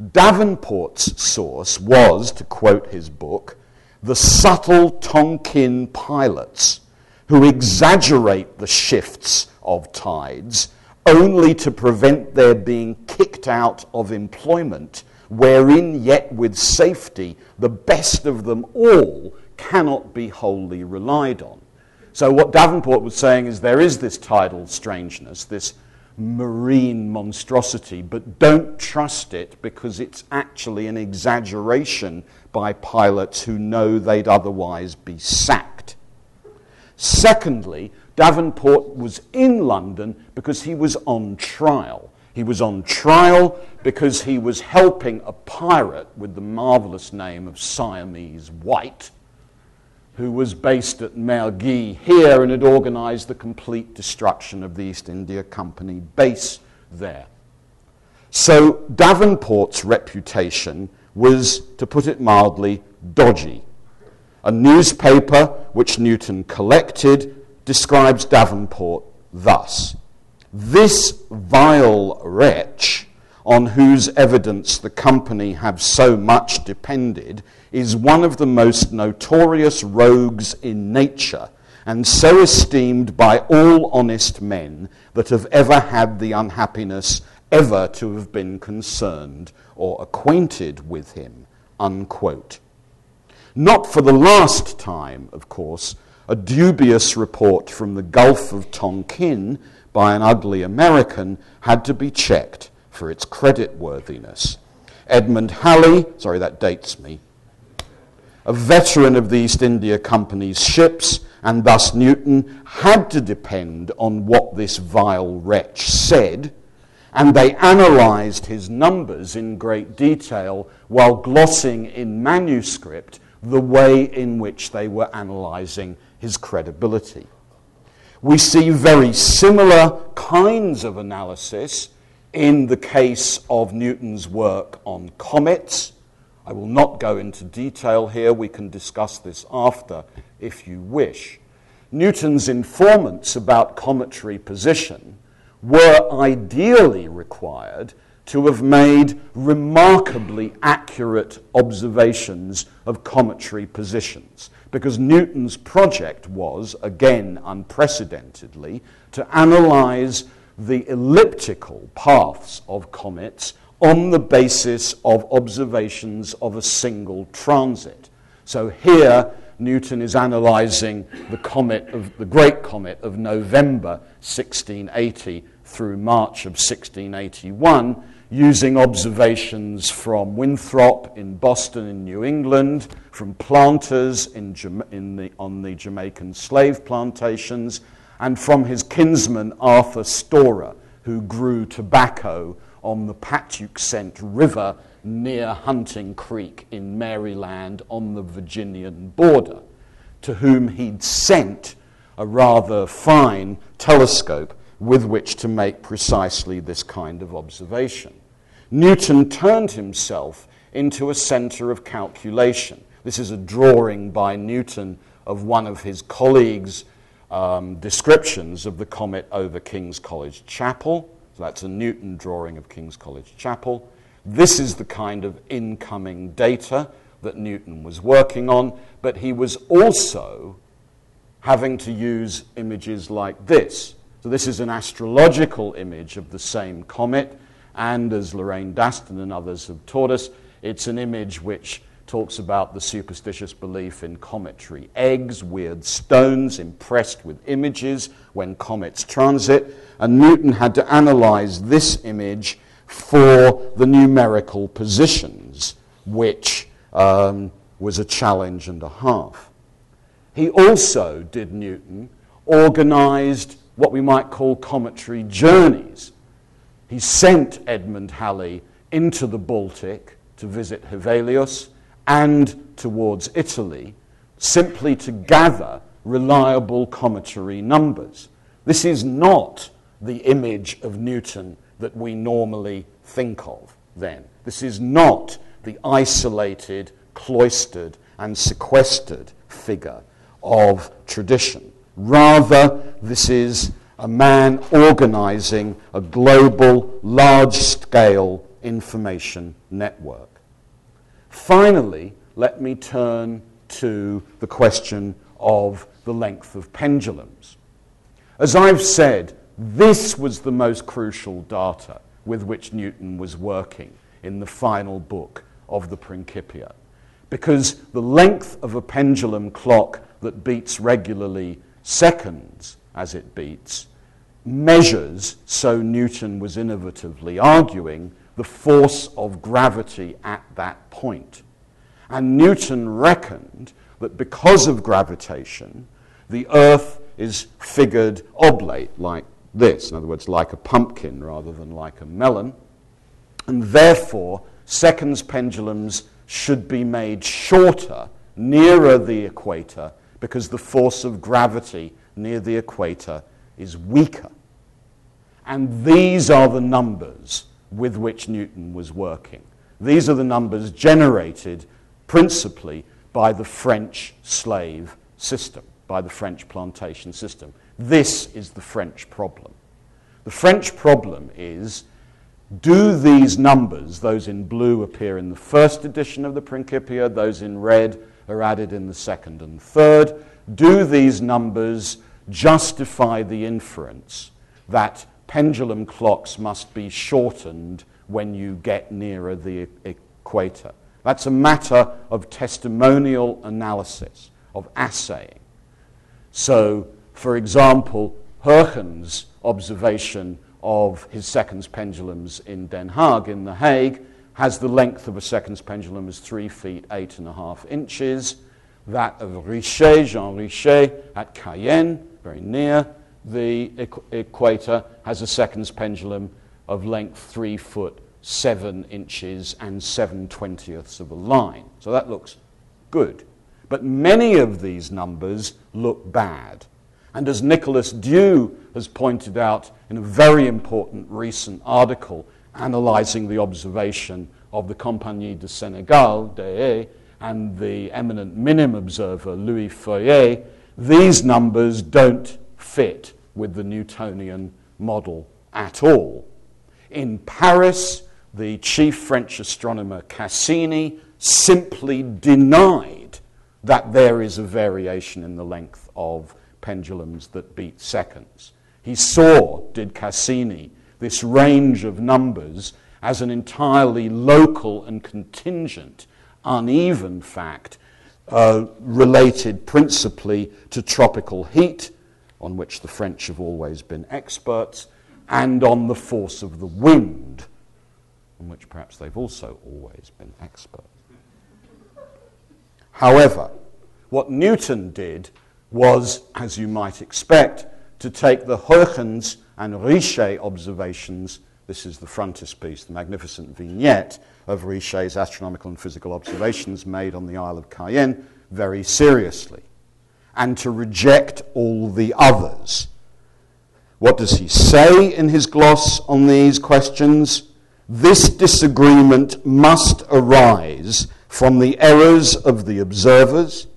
Davenport's source was, to quote his book, the subtle Tonkin pilots who exaggerate the shifts of tides only to prevent their being kicked out of employment, wherein yet with safety the best of them all cannot be wholly relied on. So, what Davenport was saying is there is this tidal strangeness, this marine monstrosity, but don't trust it because it's actually an exaggeration by pilots who know they'd otherwise be sacked. Secondly, Davenport was in London because he was on trial. He was on trial because he was helping a pirate with the marvelous name of Siamese White, who was based at Mergui here and had organized the complete destruction of the East India Company base there. So Davenport's reputation was, to put it mildly, dodgy. A newspaper which Newton collected describes Davenport thus This vile wretch, on whose evidence the company have so much depended, is one of the most notorious rogues in nature, and so esteemed by all honest men that have ever had the unhappiness ever to have been concerned or acquainted with him. Unquote. Not for the last time, of course, a dubious report from the Gulf of Tonkin by an ugly American had to be checked for its creditworthiness. Edmund Halley, sorry, that dates me, a veteran of the East India Company's ships, and thus Newton, had to depend on what this vile wretch said and they analyzed his numbers in great detail while glossing in manuscript the way in which they were analyzing his credibility. We see very similar kinds of analysis in the case of Newton's work on comets. I will not go into detail here, we can discuss this after if you wish. Newton's informants about cometary position were ideally required to have made remarkably accurate observations of cometary positions, because Newton's project was, again unprecedentedly, to analyze the elliptical paths of comets on the basis of observations of a single transit. So here, Newton is analyzing the comet of the great comet of November 1680 through March of 1681 using observations from Winthrop in Boston in New England, from planters in, in the, on the Jamaican slave plantations, and from his kinsman Arthur Storer, who grew tobacco on the Patuxent River near Hunting Creek in Maryland on the Virginian border, to whom he'd sent a rather fine telescope with which to make precisely this kind of observation. Newton turned himself into a center of calculation. This is a drawing by Newton of one of his colleagues' um, descriptions of the comet over King's College Chapel. So that's a Newton drawing of King's College Chapel. This is the kind of incoming data that Newton was working on, but he was also having to use images like this. So, this is an astrological image of the same comet, and as Lorraine Daston and others have taught us, it's an image which talks about the superstitious belief in cometary eggs, weird stones impressed with images when comets transit. And Newton had to analyze this image for the numerical positions, which um, was a challenge and a half. He also, did Newton, organized what we might call cometary journeys. He sent Edmund Halley into the Baltic to visit Hevelius and towards Italy simply to gather reliable cometary numbers. This is not the image of Newton that we normally think of then. This is not the isolated, cloistered, and sequestered figure of tradition. Rather, this is a man organizing a global, large scale information network. Finally, let me turn to the question of the length of pendulums. As I've said, this was the most crucial data with which Newton was working in the final book of the Principia. Because the length of a pendulum clock that beats regularly seconds as it beats measures, so Newton was innovatively arguing, the force of gravity at that point. And Newton reckoned that because of gravitation, the Earth is figured oblate, like this, in other words, like a pumpkin rather than like a melon. And therefore, seconds pendulums should be made shorter nearer the equator because the force of gravity near the equator is weaker. And these are the numbers with which Newton was working. These are the numbers generated principally by the French slave system, by the French plantation system. This is the French problem. The French problem is do these numbers, those in blue appear in the first edition of the Principia, those in red are added in the second and third, do these numbers justify the inference that pendulum clocks must be shortened when you get nearer the equator? That's a matter of testimonial analysis, of assaying. So, for example, Huygens' observation of his seconds pendulums in Den Haag, in The Hague, has the length of a seconds pendulum as three feet, eight and a half inches. That of Richer, Jean Richer, at Cayenne, very near the equ- equator, has a seconds pendulum of length 3 foot 7 inches and 7 twentieths of a line. So that looks good. But many of these numbers look bad. And as Nicholas Dew has pointed out in a very important recent article analyzing the observation of the Compagnie de Sénégal, DE, and the eminent minim observer, Louis Feuillée, these numbers don't fit with the Newtonian model at all. In Paris, the chief French astronomer Cassini simply denied that there is a variation in the length of pendulums that beat seconds. He saw, did Cassini, this range of numbers as an entirely local and contingent, uneven fact uh, related principally to tropical heat, on which the French have always been experts, and on the force of the wind, on which perhaps they've also always been experts. However, what Newton did was, as you might expect, to take the Huygens and Richer observations. This is the frontispiece, the magnificent vignette of Richer's astronomical and physical observations made on the Isle of Cayenne very seriously, and to reject all the others. What does he say in his gloss on these questions? This disagreement must arise from the errors of the observers,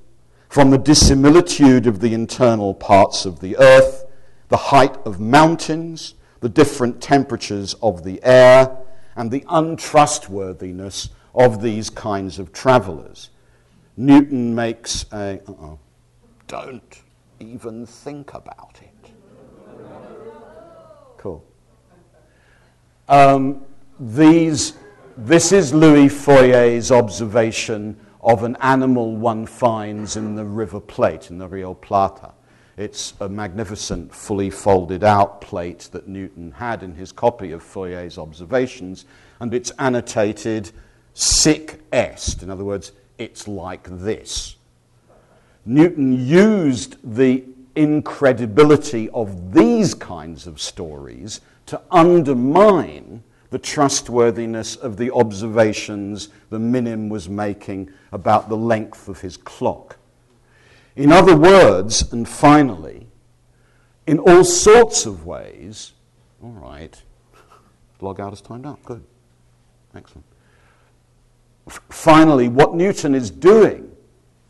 from the dissimilitude of the internal parts of the earth, the height of mountains, the different temperatures of the air, and the untrustworthiness of these kinds of travelers. Newton makes a. Uh-oh, don't even think about it. Cool. Um, these this is Louis Feuillée's observation of an animal one finds in the River Plate, in the Rio Plata. It's a magnificent, fully folded out plate that Newton had in his copy of Feuillée's observations, and it's annotated sic est. In other words, it's like this. Newton used the incredibility of these kinds of stories to undermine the trustworthiness of the observations the Minim was making about the length of his clock. In other words, and finally, in all sorts of ways, all right, log out is timed out, good, excellent. Finally, what Newton is doing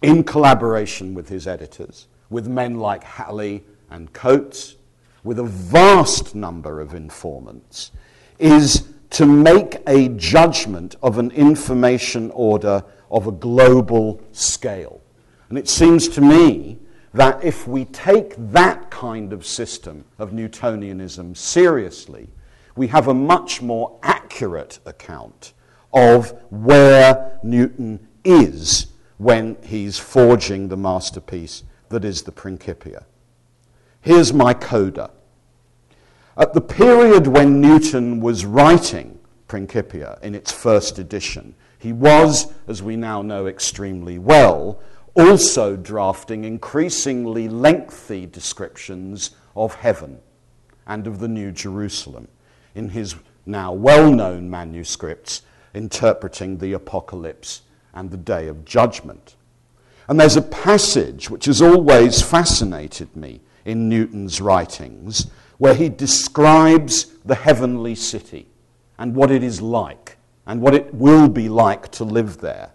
in collaboration with his editors, with men like Halley and Cotes, with a vast number of informants, is to make a judgment of an information order of a global scale. And it seems to me that if we take that kind of system of Newtonianism seriously, we have a much more accurate account of where Newton is when he's forging the masterpiece that is the Principia. Here's my coda. At the period when Newton was writing Principia in its first edition, he was, as we now know extremely well, also drafting increasingly lengthy descriptions of heaven and of the New Jerusalem in his now well known manuscripts interpreting the apocalypse and the day of judgment. And there's a passage which has always fascinated me in Newton's writings where he describes the heavenly city and what it is like and what it will be like to live there.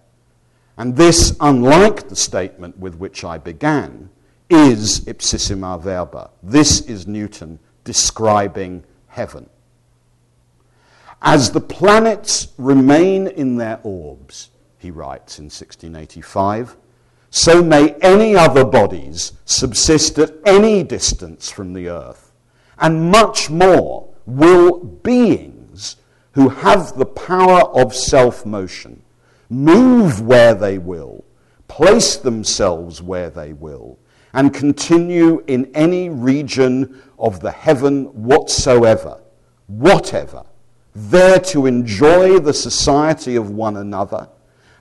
And this, unlike the statement with which I began, is ipsissima verba. This is Newton describing heaven. As the planets remain in their orbs, he writes in 1685, so may any other bodies subsist at any distance from the earth and much more will beings who have the power of self motion move where they will, place themselves where they will, and continue in any region of the heaven whatsoever, whatever, there to enjoy the society of one another,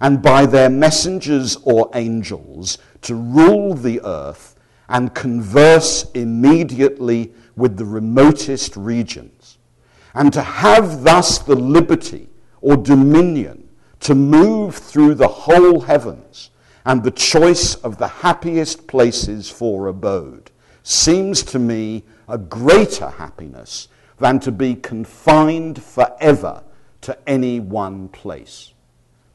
and by their messengers or angels to rule the earth and converse immediately with the remotest regions, and to have thus the liberty or dominion to move through the whole heavens and the choice of the happiest places for abode seems to me a greater happiness than to be confined forever to any one place.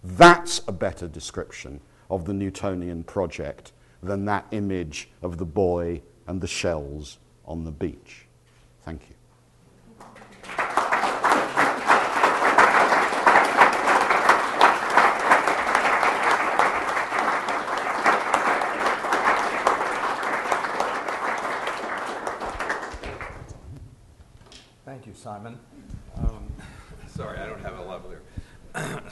That's a better description of the Newtonian project than that image of the boy and the shells on the beach. Thank you.
Thank you, Simon. Um, sorry, I don't have a lavalier.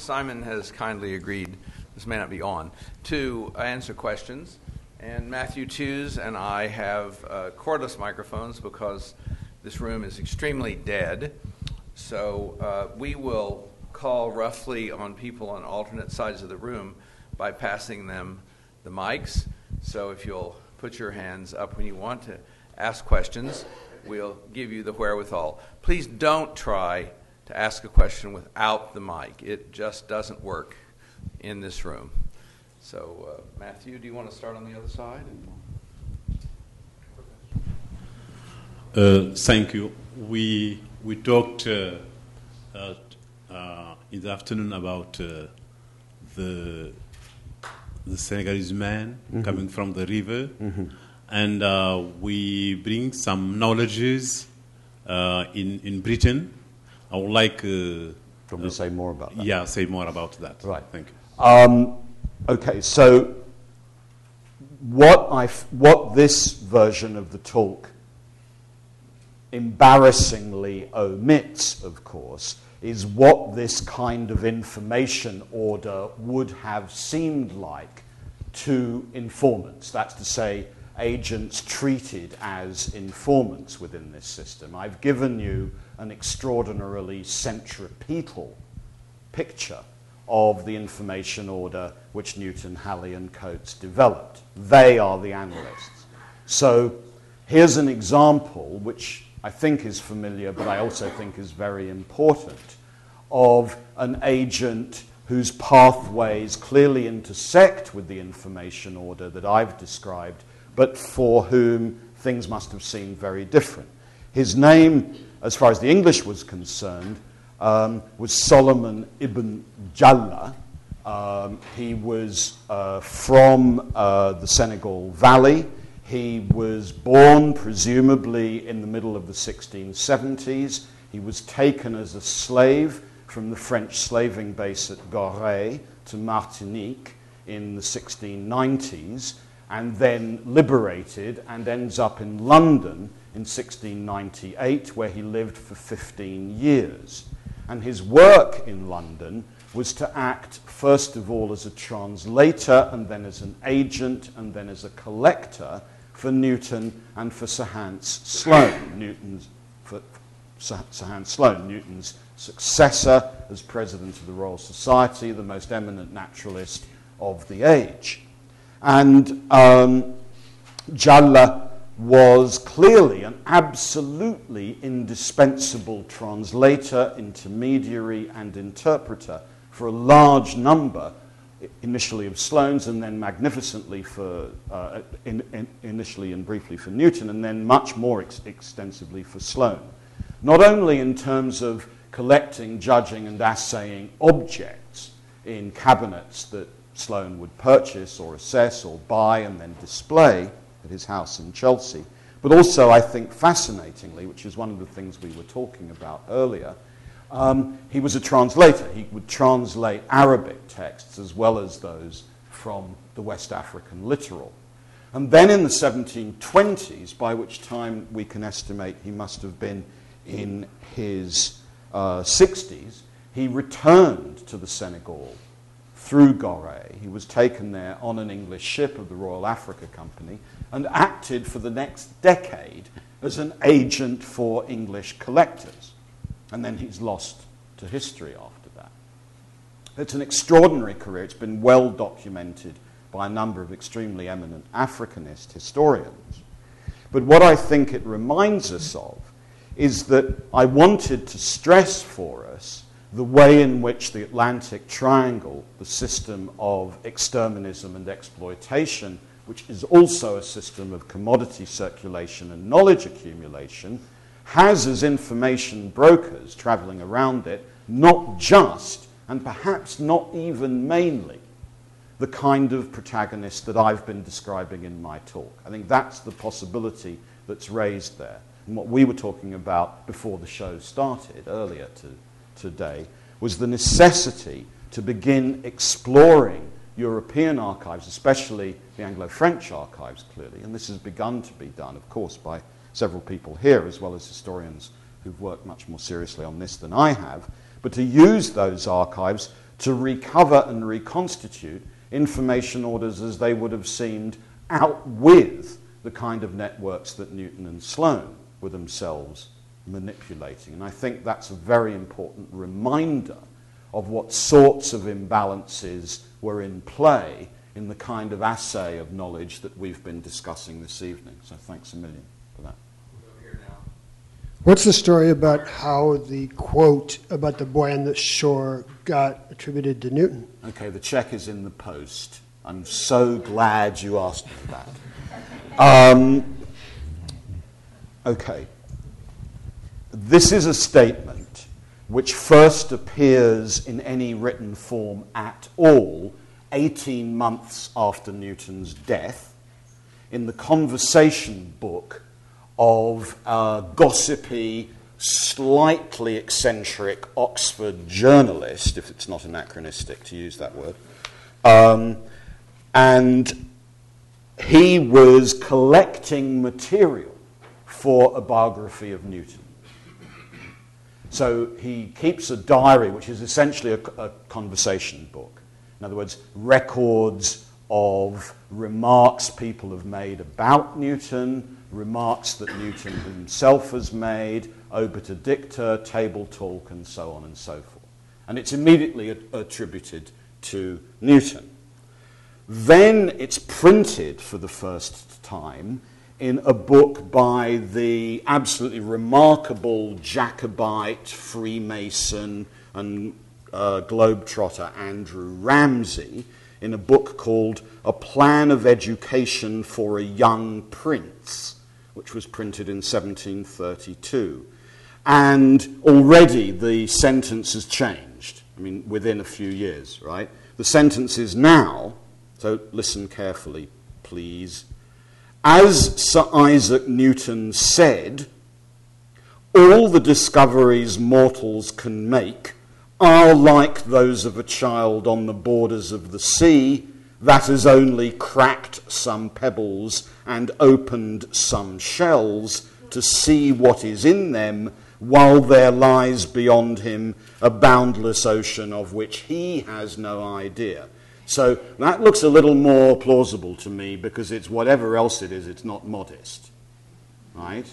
Simon has kindly agreed, this may not be on, to answer questions. And Matthew Tews and I have uh, cordless microphones because this room is extremely dead. So uh, we will call roughly on people on alternate sides of the room by passing them the mics. So if you'll put your hands up when you want to ask questions, we'll give you the wherewithal. Please don't try to ask a question without the mic, it just doesn't work in this room. So, uh, Matthew, do you want to start on the other side?
Uh, thank you. We we talked uh, uh in the afternoon about uh, the the Senegalese man mm-hmm. coming from the river, mm-hmm. and uh, we bring some knowledges in in Britain. I would like.
Probably say more about that.
Yeah, say more about that.
Right.
Thank you.
Um, Okay, so what, I, what this version of the talk embarrassingly omits, of course, is what this kind of information order would have seemed like to informants. That's to say, agents treated as informants within this system. I've given you an extraordinarily centripetal picture of the information order which Newton, Halley, and Cotes developed. They are the analysts. So here's an example which I think is familiar, but I also think is very important, of an agent whose pathways clearly intersect with the information order that I've described, but for whom things must have seemed very different. His name, as far as the English was concerned, um, was Solomon ibn Jalla. Um, he was uh, from uh, the Senegal Valley. He was born, presumably, in the middle of the 1670s. He was taken as a slave from the French slaving base at Gorée to Martinique in the 1690s and then liberated and ends up in London in 1698, where he lived for 15 years. And his work in London was to act, first of all, as a translator, and then as an agent, and then as a collector for Newton and for Sir Hans Sloane, Newton's, for Sir, Sir Hans Sloane, Newton's successor as president of the Royal Society, the most eminent naturalist of the age. And um, Jalla was clearly an absolutely indispensable translator, intermediary, and interpreter for a large number, initially of Sloane's, and then magnificently for, uh, in, in, initially and briefly for Newton, and then much more ex- extensively for Sloane. Not only in terms of collecting, judging, and assaying objects in cabinets that Sloane would purchase or assess or buy and then display at his house in Chelsea. But also, I think, fascinatingly, which is one of the things we were talking about earlier, um, he was a translator. He would translate Arabic texts as well as those from the West African littoral. And then in the 1720s, by which time we can estimate he must have been in his uh, 60s, he returned to the Senegal through Gorée. He was taken there on an English ship of the Royal Africa Company and acted for the next decade as an agent for English collectors. And then he's lost to history after that. It's an extraordinary career. It's been well documented by a number of extremely eminent Africanist historians. But what I think it reminds us of is that I wanted to stress for us the way in which the Atlantic Triangle, the system of exterminism and exploitation, which is also a system of commodity circulation and knowledge accumulation, has as information brokers traveling around it not just, and perhaps not even mainly, the kind of protagonist that I've been describing in my talk. I think that's the possibility that's raised there. And what we were talking about before the show started earlier to, today was the necessity to begin exploring European archives, especially the Anglo French archives, clearly. And this has begun to be done, of course, by several people here, as well as historians who've worked much more seriously on this than I have. But to use those archives to recover and reconstitute information orders as they would have seemed out with the kind of networks that Newton and Sloane were themselves manipulating. And I think that's a very important reminder of what sorts of imbalances were in play in the kind of assay of knowledge that we've been discussing this evening. So thanks a million for that.
What's the story about how the quote about the boy on the shore got attributed to Newton?
Okay, the check is in the post. I'm so glad you asked me that. Um, okay. This is a statement which first appears in any written form at all 18 months after Newton's death in the conversation book of a gossipy, slightly eccentric Oxford journalist, if it's not anachronistic to use that word. Um, and he was collecting material for a biography of Newton. So he keeps a diary, which is essentially a, a conversation book. In other words, records of remarks people have made about Newton, remarks that Newton himself has made, obiter dicta, table talk, and so on and so forth. And it's immediately attributed to Newton. Then it's printed for the first time in a book by the absolutely remarkable Jacobite, Freemason, and uh, Globetrotter Andrew Ramsay in a book called A Plan of Education for a Young Prince, which was printed in 1732. And already the sentence has changed, I mean, within a few years, right? The sentence is now, so listen carefully, please as Sir Isaac Newton said, all the discoveries mortals can make are like those of a child on the borders of the sea that has only cracked some pebbles and opened some shells to see what is in them, while there lies beyond him a boundless ocean of which he has no idea. So that looks a little more plausible to me because it's whatever else it is, it's not modest, right?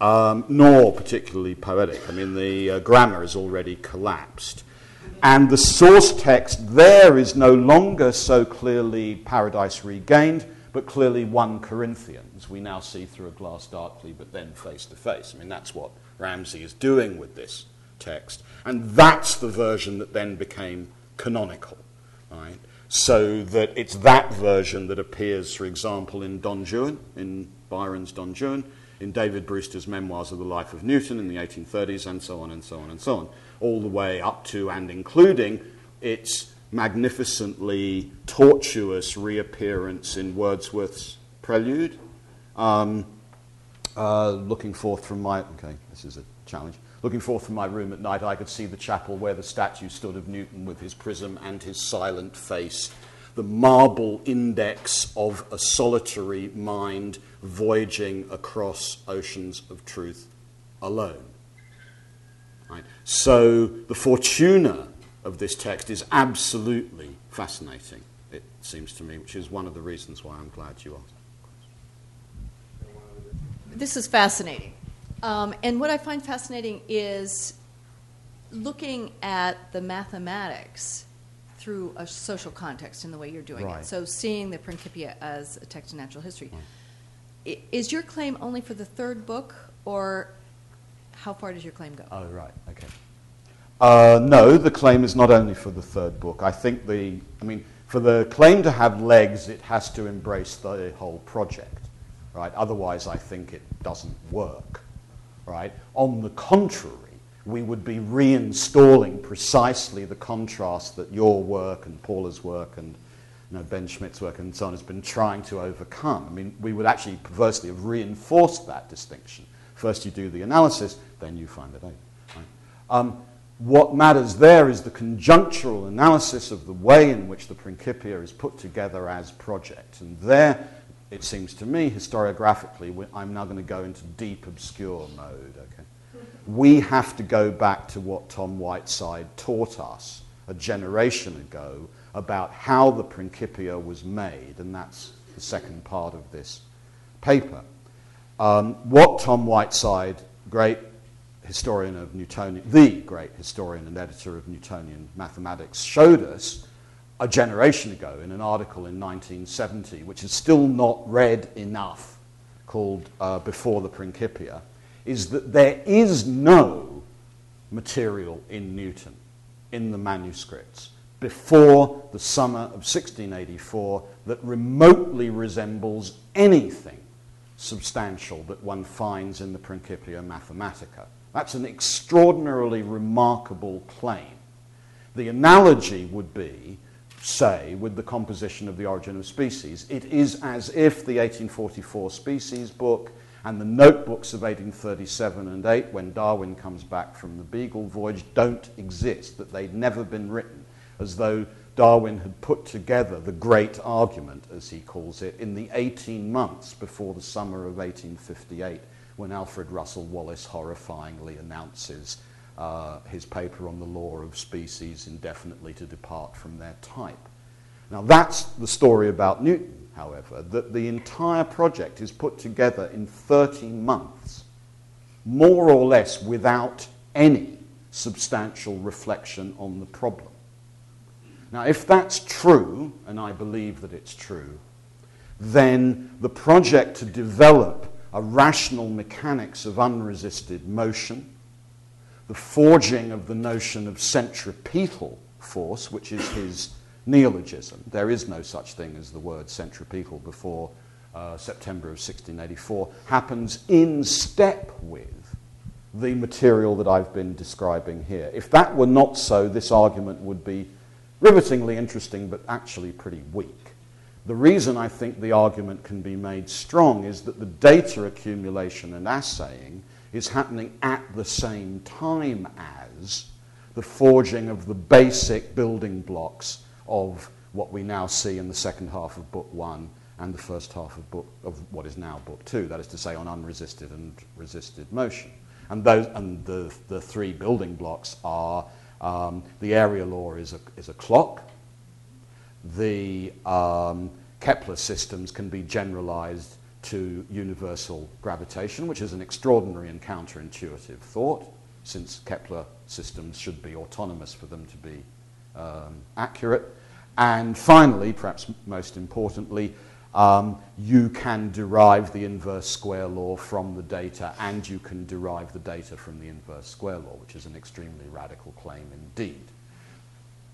Um, nor particularly poetic. I mean, the uh, grammar is already collapsed. And the source text there is no longer so clearly Paradise Regained, but clearly 1 Corinthians. We now see through a glass darkly, but then face to face. I mean, that's what Ramsay is doing with this text. And that's the version that then became canonical right? So that it's that version that appears, for example, in Don Juan, in Byron's Don Juan, in David Brewster's Memoirs of the Life of Newton in the 1830s, and so on and so on and so on, all the way up to and including its magnificently tortuous reappearance in Wordsworth's Prelude. Um, uh, looking forth from my. Okay, this is a challenge. Looking forth from my room at night, I could see the chapel where the statue stood of Newton with his prism and his silent face, the marble index of a solitary mind voyaging across oceans of truth alone. Right? So the fortuna of this text is absolutely fascinating, it seems to me, which is one of the reasons why I'm glad you asked.
This is fascinating. Um, and what I find fascinating is looking at the mathematics through a social context in the way you're doing
Right.
it. So seeing the Principia as a text of natural history. I- Is your claim only for the third book, or how far does your claim go?
Oh, right, okay. Uh, no, the claim is not only for the third book. I think the, I mean, for the claim to have legs, it has to embrace the whole project, right? Otherwise, I think it doesn't work, right? On the contrary, we would be reinstalling precisely the contrast that your work and Paula's work and you know, Ben Schmidt's work and so on has been trying to overcome. I mean, we would actually perversely have reinforced that distinction. First you do the analysis, then you find it out. Right? Um, what matters there is the conjunctural analysis of the way in which the Principia is put together as project. And there, it seems to me, historiographically, I'm now going to go into deep obscure mode. Okay? We have to go back to what Tom Whiteside taught us a generation ago about how the Principia was made, and that's the second part of this paper. Um, what Tom Whiteside, great historian of Newtonian, the great historian and editor of Newtonian mathematics, showed us a generation ago in an article in 1970, which is still not read enough, called uh, Before the Principia, is that there is no material in Newton in the manuscripts before the summer of 1684 that remotely resembles anything substantial that one finds in the Principia Mathematica. That's an extraordinarily remarkable claim. The analogy would be, say, with the composition of the origin of species. It is as if the 1844 species book and the notebooks of 1837 and 8, when Darwin comes back from the Beagle voyage, don't exist, that they'd never been written as though Darwin had put together the great argument, as he calls it, in the 18 months before the summer of 1858, when Alfred Russel Wallace horrifyingly announces uh, his paper on the law of species indefinitely to depart from their type. Now, that's the story about Newton, however, that the entire project is put together in 30 months, more or less without any substantial reflection on the problem. Now, if that's true, and I believe that it's true, then the project to develop a rational mechanics of unresisted motion, the forging of the notion of centripetal force, which is his neologism. There is no such thing as the word centripetal before uh, September of 1684, happens in step with the material that I've been describing here. If that were not so, this argument would be rivetingly interesting, but actually pretty weak. The reason I think the argument can be made strong is that the data accumulation and assaying is happening at the same time as the forging of the basic building blocks of what we now see in the second half of Book One and the first half of, book, of what is now Book Two, that is to say, on unresisted and resisted motion. And, those, and the, the three building blocks are um, the area law is a, is a clock. The um, Kepler systems can be generalized to universal gravitation, which is an extraordinary and counterintuitive thought, since Kepler systems should be autonomous for them to be um, accurate. And finally, perhaps most importantly, um, you can derive the inverse square law from the data, and you can derive the data from the inverse square law, which is an extremely radical claim indeed.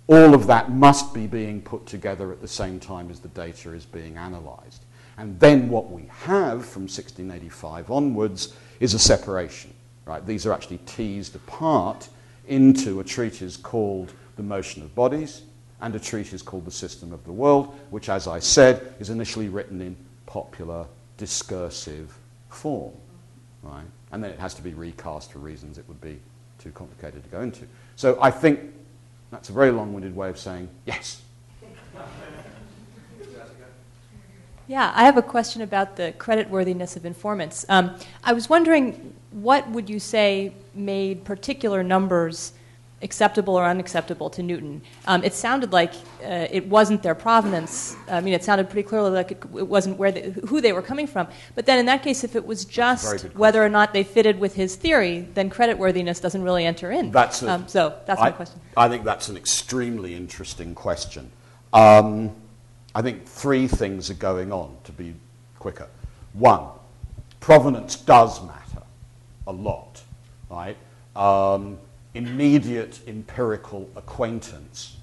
All of that must be being put together at the same time as the data is being analyzed. And then what we have from 1685 onwards is a separation. Right? These are actually teased apart into a treatise called The Motion of Bodies, and a treatise called The System of the World, which, as I said, is initially written in popular discursive form. Right? And then it has to be recast for reasons it would be too complicated to go into. So I think that's a very long winded way of saying yes.
Yeah, I have a question about the creditworthiness of informants. Um, I was wondering what would you say made particular numbers acceptable or unacceptable to Newton. Um, it sounded like uh, it wasn't their provenance. I mean, it sounded pretty clearly like it, it wasn't where they, who they were coming from. But then, in that case, if it was just whether or not they fitted with his theory, then creditworthiness doesn't really enter in.
That's a,
um, so that's
I,
my question.
I think that's an extremely interesting question. Um, I think three things are going on to be quicker. One, provenance does matter a lot right? Um, immediate empirical acquaintance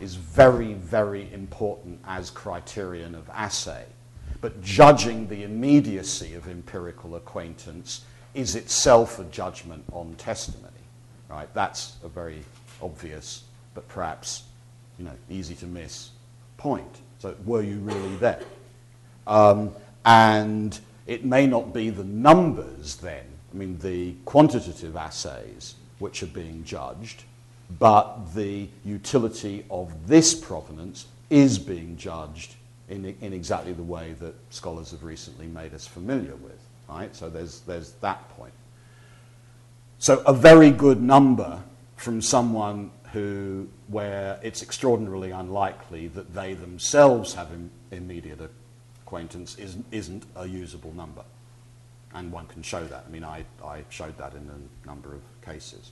is very, very important as criterion of assay. But judging the immediacy of empirical acquaintance is itself a judgment on testimony. Right? That's a very obvious, but perhaps you know, easy to miss point. So, were you really there? Um, and it may not be the numbers then, I mean, the quantitative assays which are being judged, but the utility of this provenance is being judged in, in exactly the way that scholars have recently made us familiar with. Right? So there's, there's that point. So a very good number from someone who, where it's extraordinarily unlikely that they themselves have Im- immediate acquaintance, is, isn't a usable number. And one can show that. I mean, I, I showed that in a number of cases.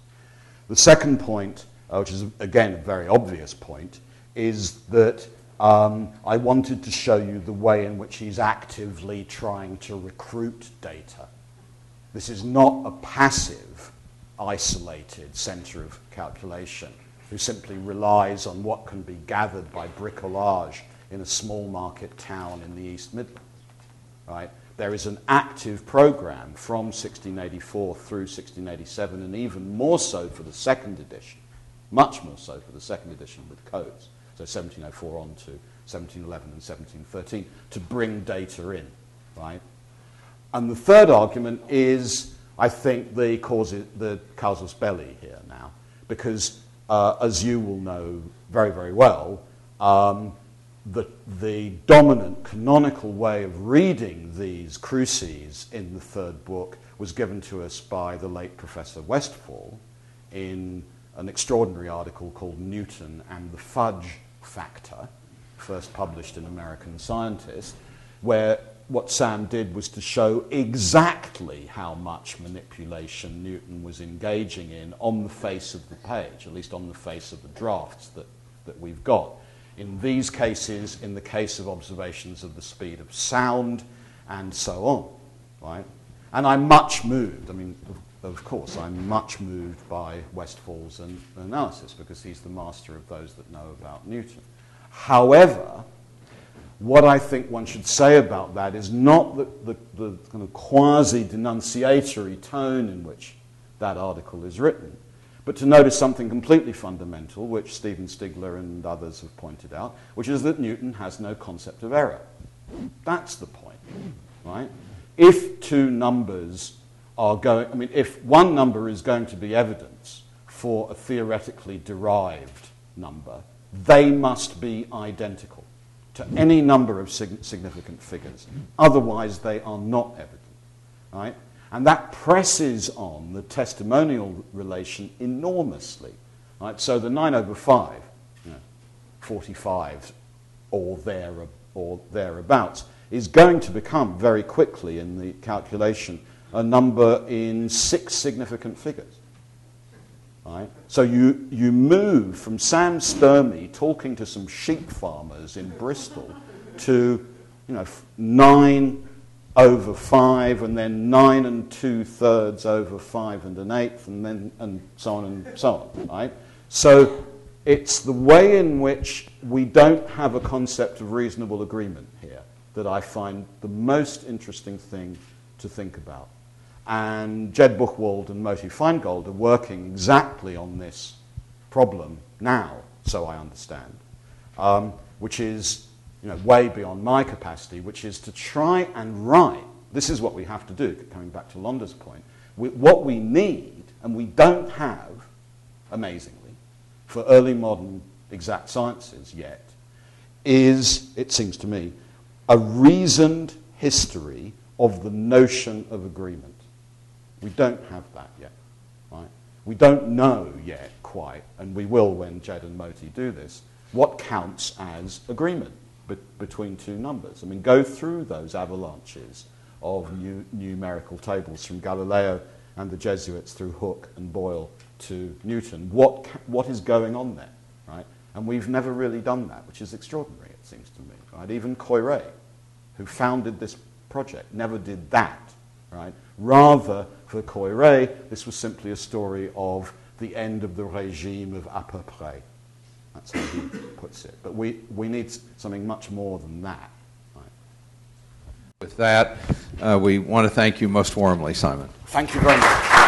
The second point, uh, which is again a very obvious point, is that um, I wanted to show you the way in which he's actively trying to recruit data. This is not a passive, isolated center of calculation who simply relies on what can be gathered by bricolage in a small market town in the East Midlands. Right? There is an active program from 1684 through 1687, and even more so for the second edition, much more so for the second edition with Cotes so 1704 on to 1711 and 1713, to bring data in, right? And the third argument is, I think, the, causes, the casus belli here now, because uh, as you will know very, very well, um, the, the dominant canonical way of reading these cruces in the third book was given to us by the late Professor Westfall in an extraordinary article called Newton and the Fudge factor, first published in American Scientist, where what Sam did was to show exactly how much manipulation Newton was engaging in on the face of the page, at least on the face of the drafts that, that we've got. In these cases, in the case of observations of the speed of sound, and so on, right? And I'm much moved, I mean, of course, I'm much moved by Westfall's an- analysis because he's the master of those that know about Newton. However, what I think one should say about that is not the, the, the kind of quasi denunciatory tone in which that article is written, but to notice something completely fundamental, which Stephen Stigler and others have pointed out, which is that Newton has no concept of error. That's the point, right? If two numbers are going, I mean, if one number is going to be evidence for a theoretically derived number, they must be identical to any number of sig- significant figures. Otherwise, they are not evident. Right? And that presses on the testimonial relation enormously. Right? So the 9 over 5, you know, 45 or, there, or thereabouts, is going to become very quickly in the calculation a number in six significant figures. Right? So you, you move from Sam Sturmy talking to some sheep farmers in Bristol to you know, nine over five, and then nine and two thirds over five and an eighth, and then and so on and so on. Right? So it's the way in which we don't have a concept of reasonable agreement here that I find the most interesting thing to think about. And Jed Buchwald and Moti Feingold are working exactly on this problem now, so I understand, um, which is you know, way beyond my capacity, which is to try and write. This is what we have to do, coming back to Londa's point. We, what we need, and we don't have, amazingly, for early modern exact sciences yet, is, it seems to me, a reasoned history of the notion of agreement. We don't have that yet. Right? We don't know yet quite, and we will when Jed and Moti do this, what counts as agreement be- between two numbers. I mean, go through those avalanches of new, numerical tables from Galileo and the Jesuits through Hooke and Boyle to Newton. What, ca- what is going on there? Right? And we've never really done that, which is extraordinary, it seems to me. Right? Even Koyré, who founded this project, never did that right? Rather, for Koyré, this was simply a story of the end of the regime of à peu près. That's how he puts it. But we, we need something much more than that. Right?
With that, uh, we want to thank you most warmly, Simon.
Thank you very much.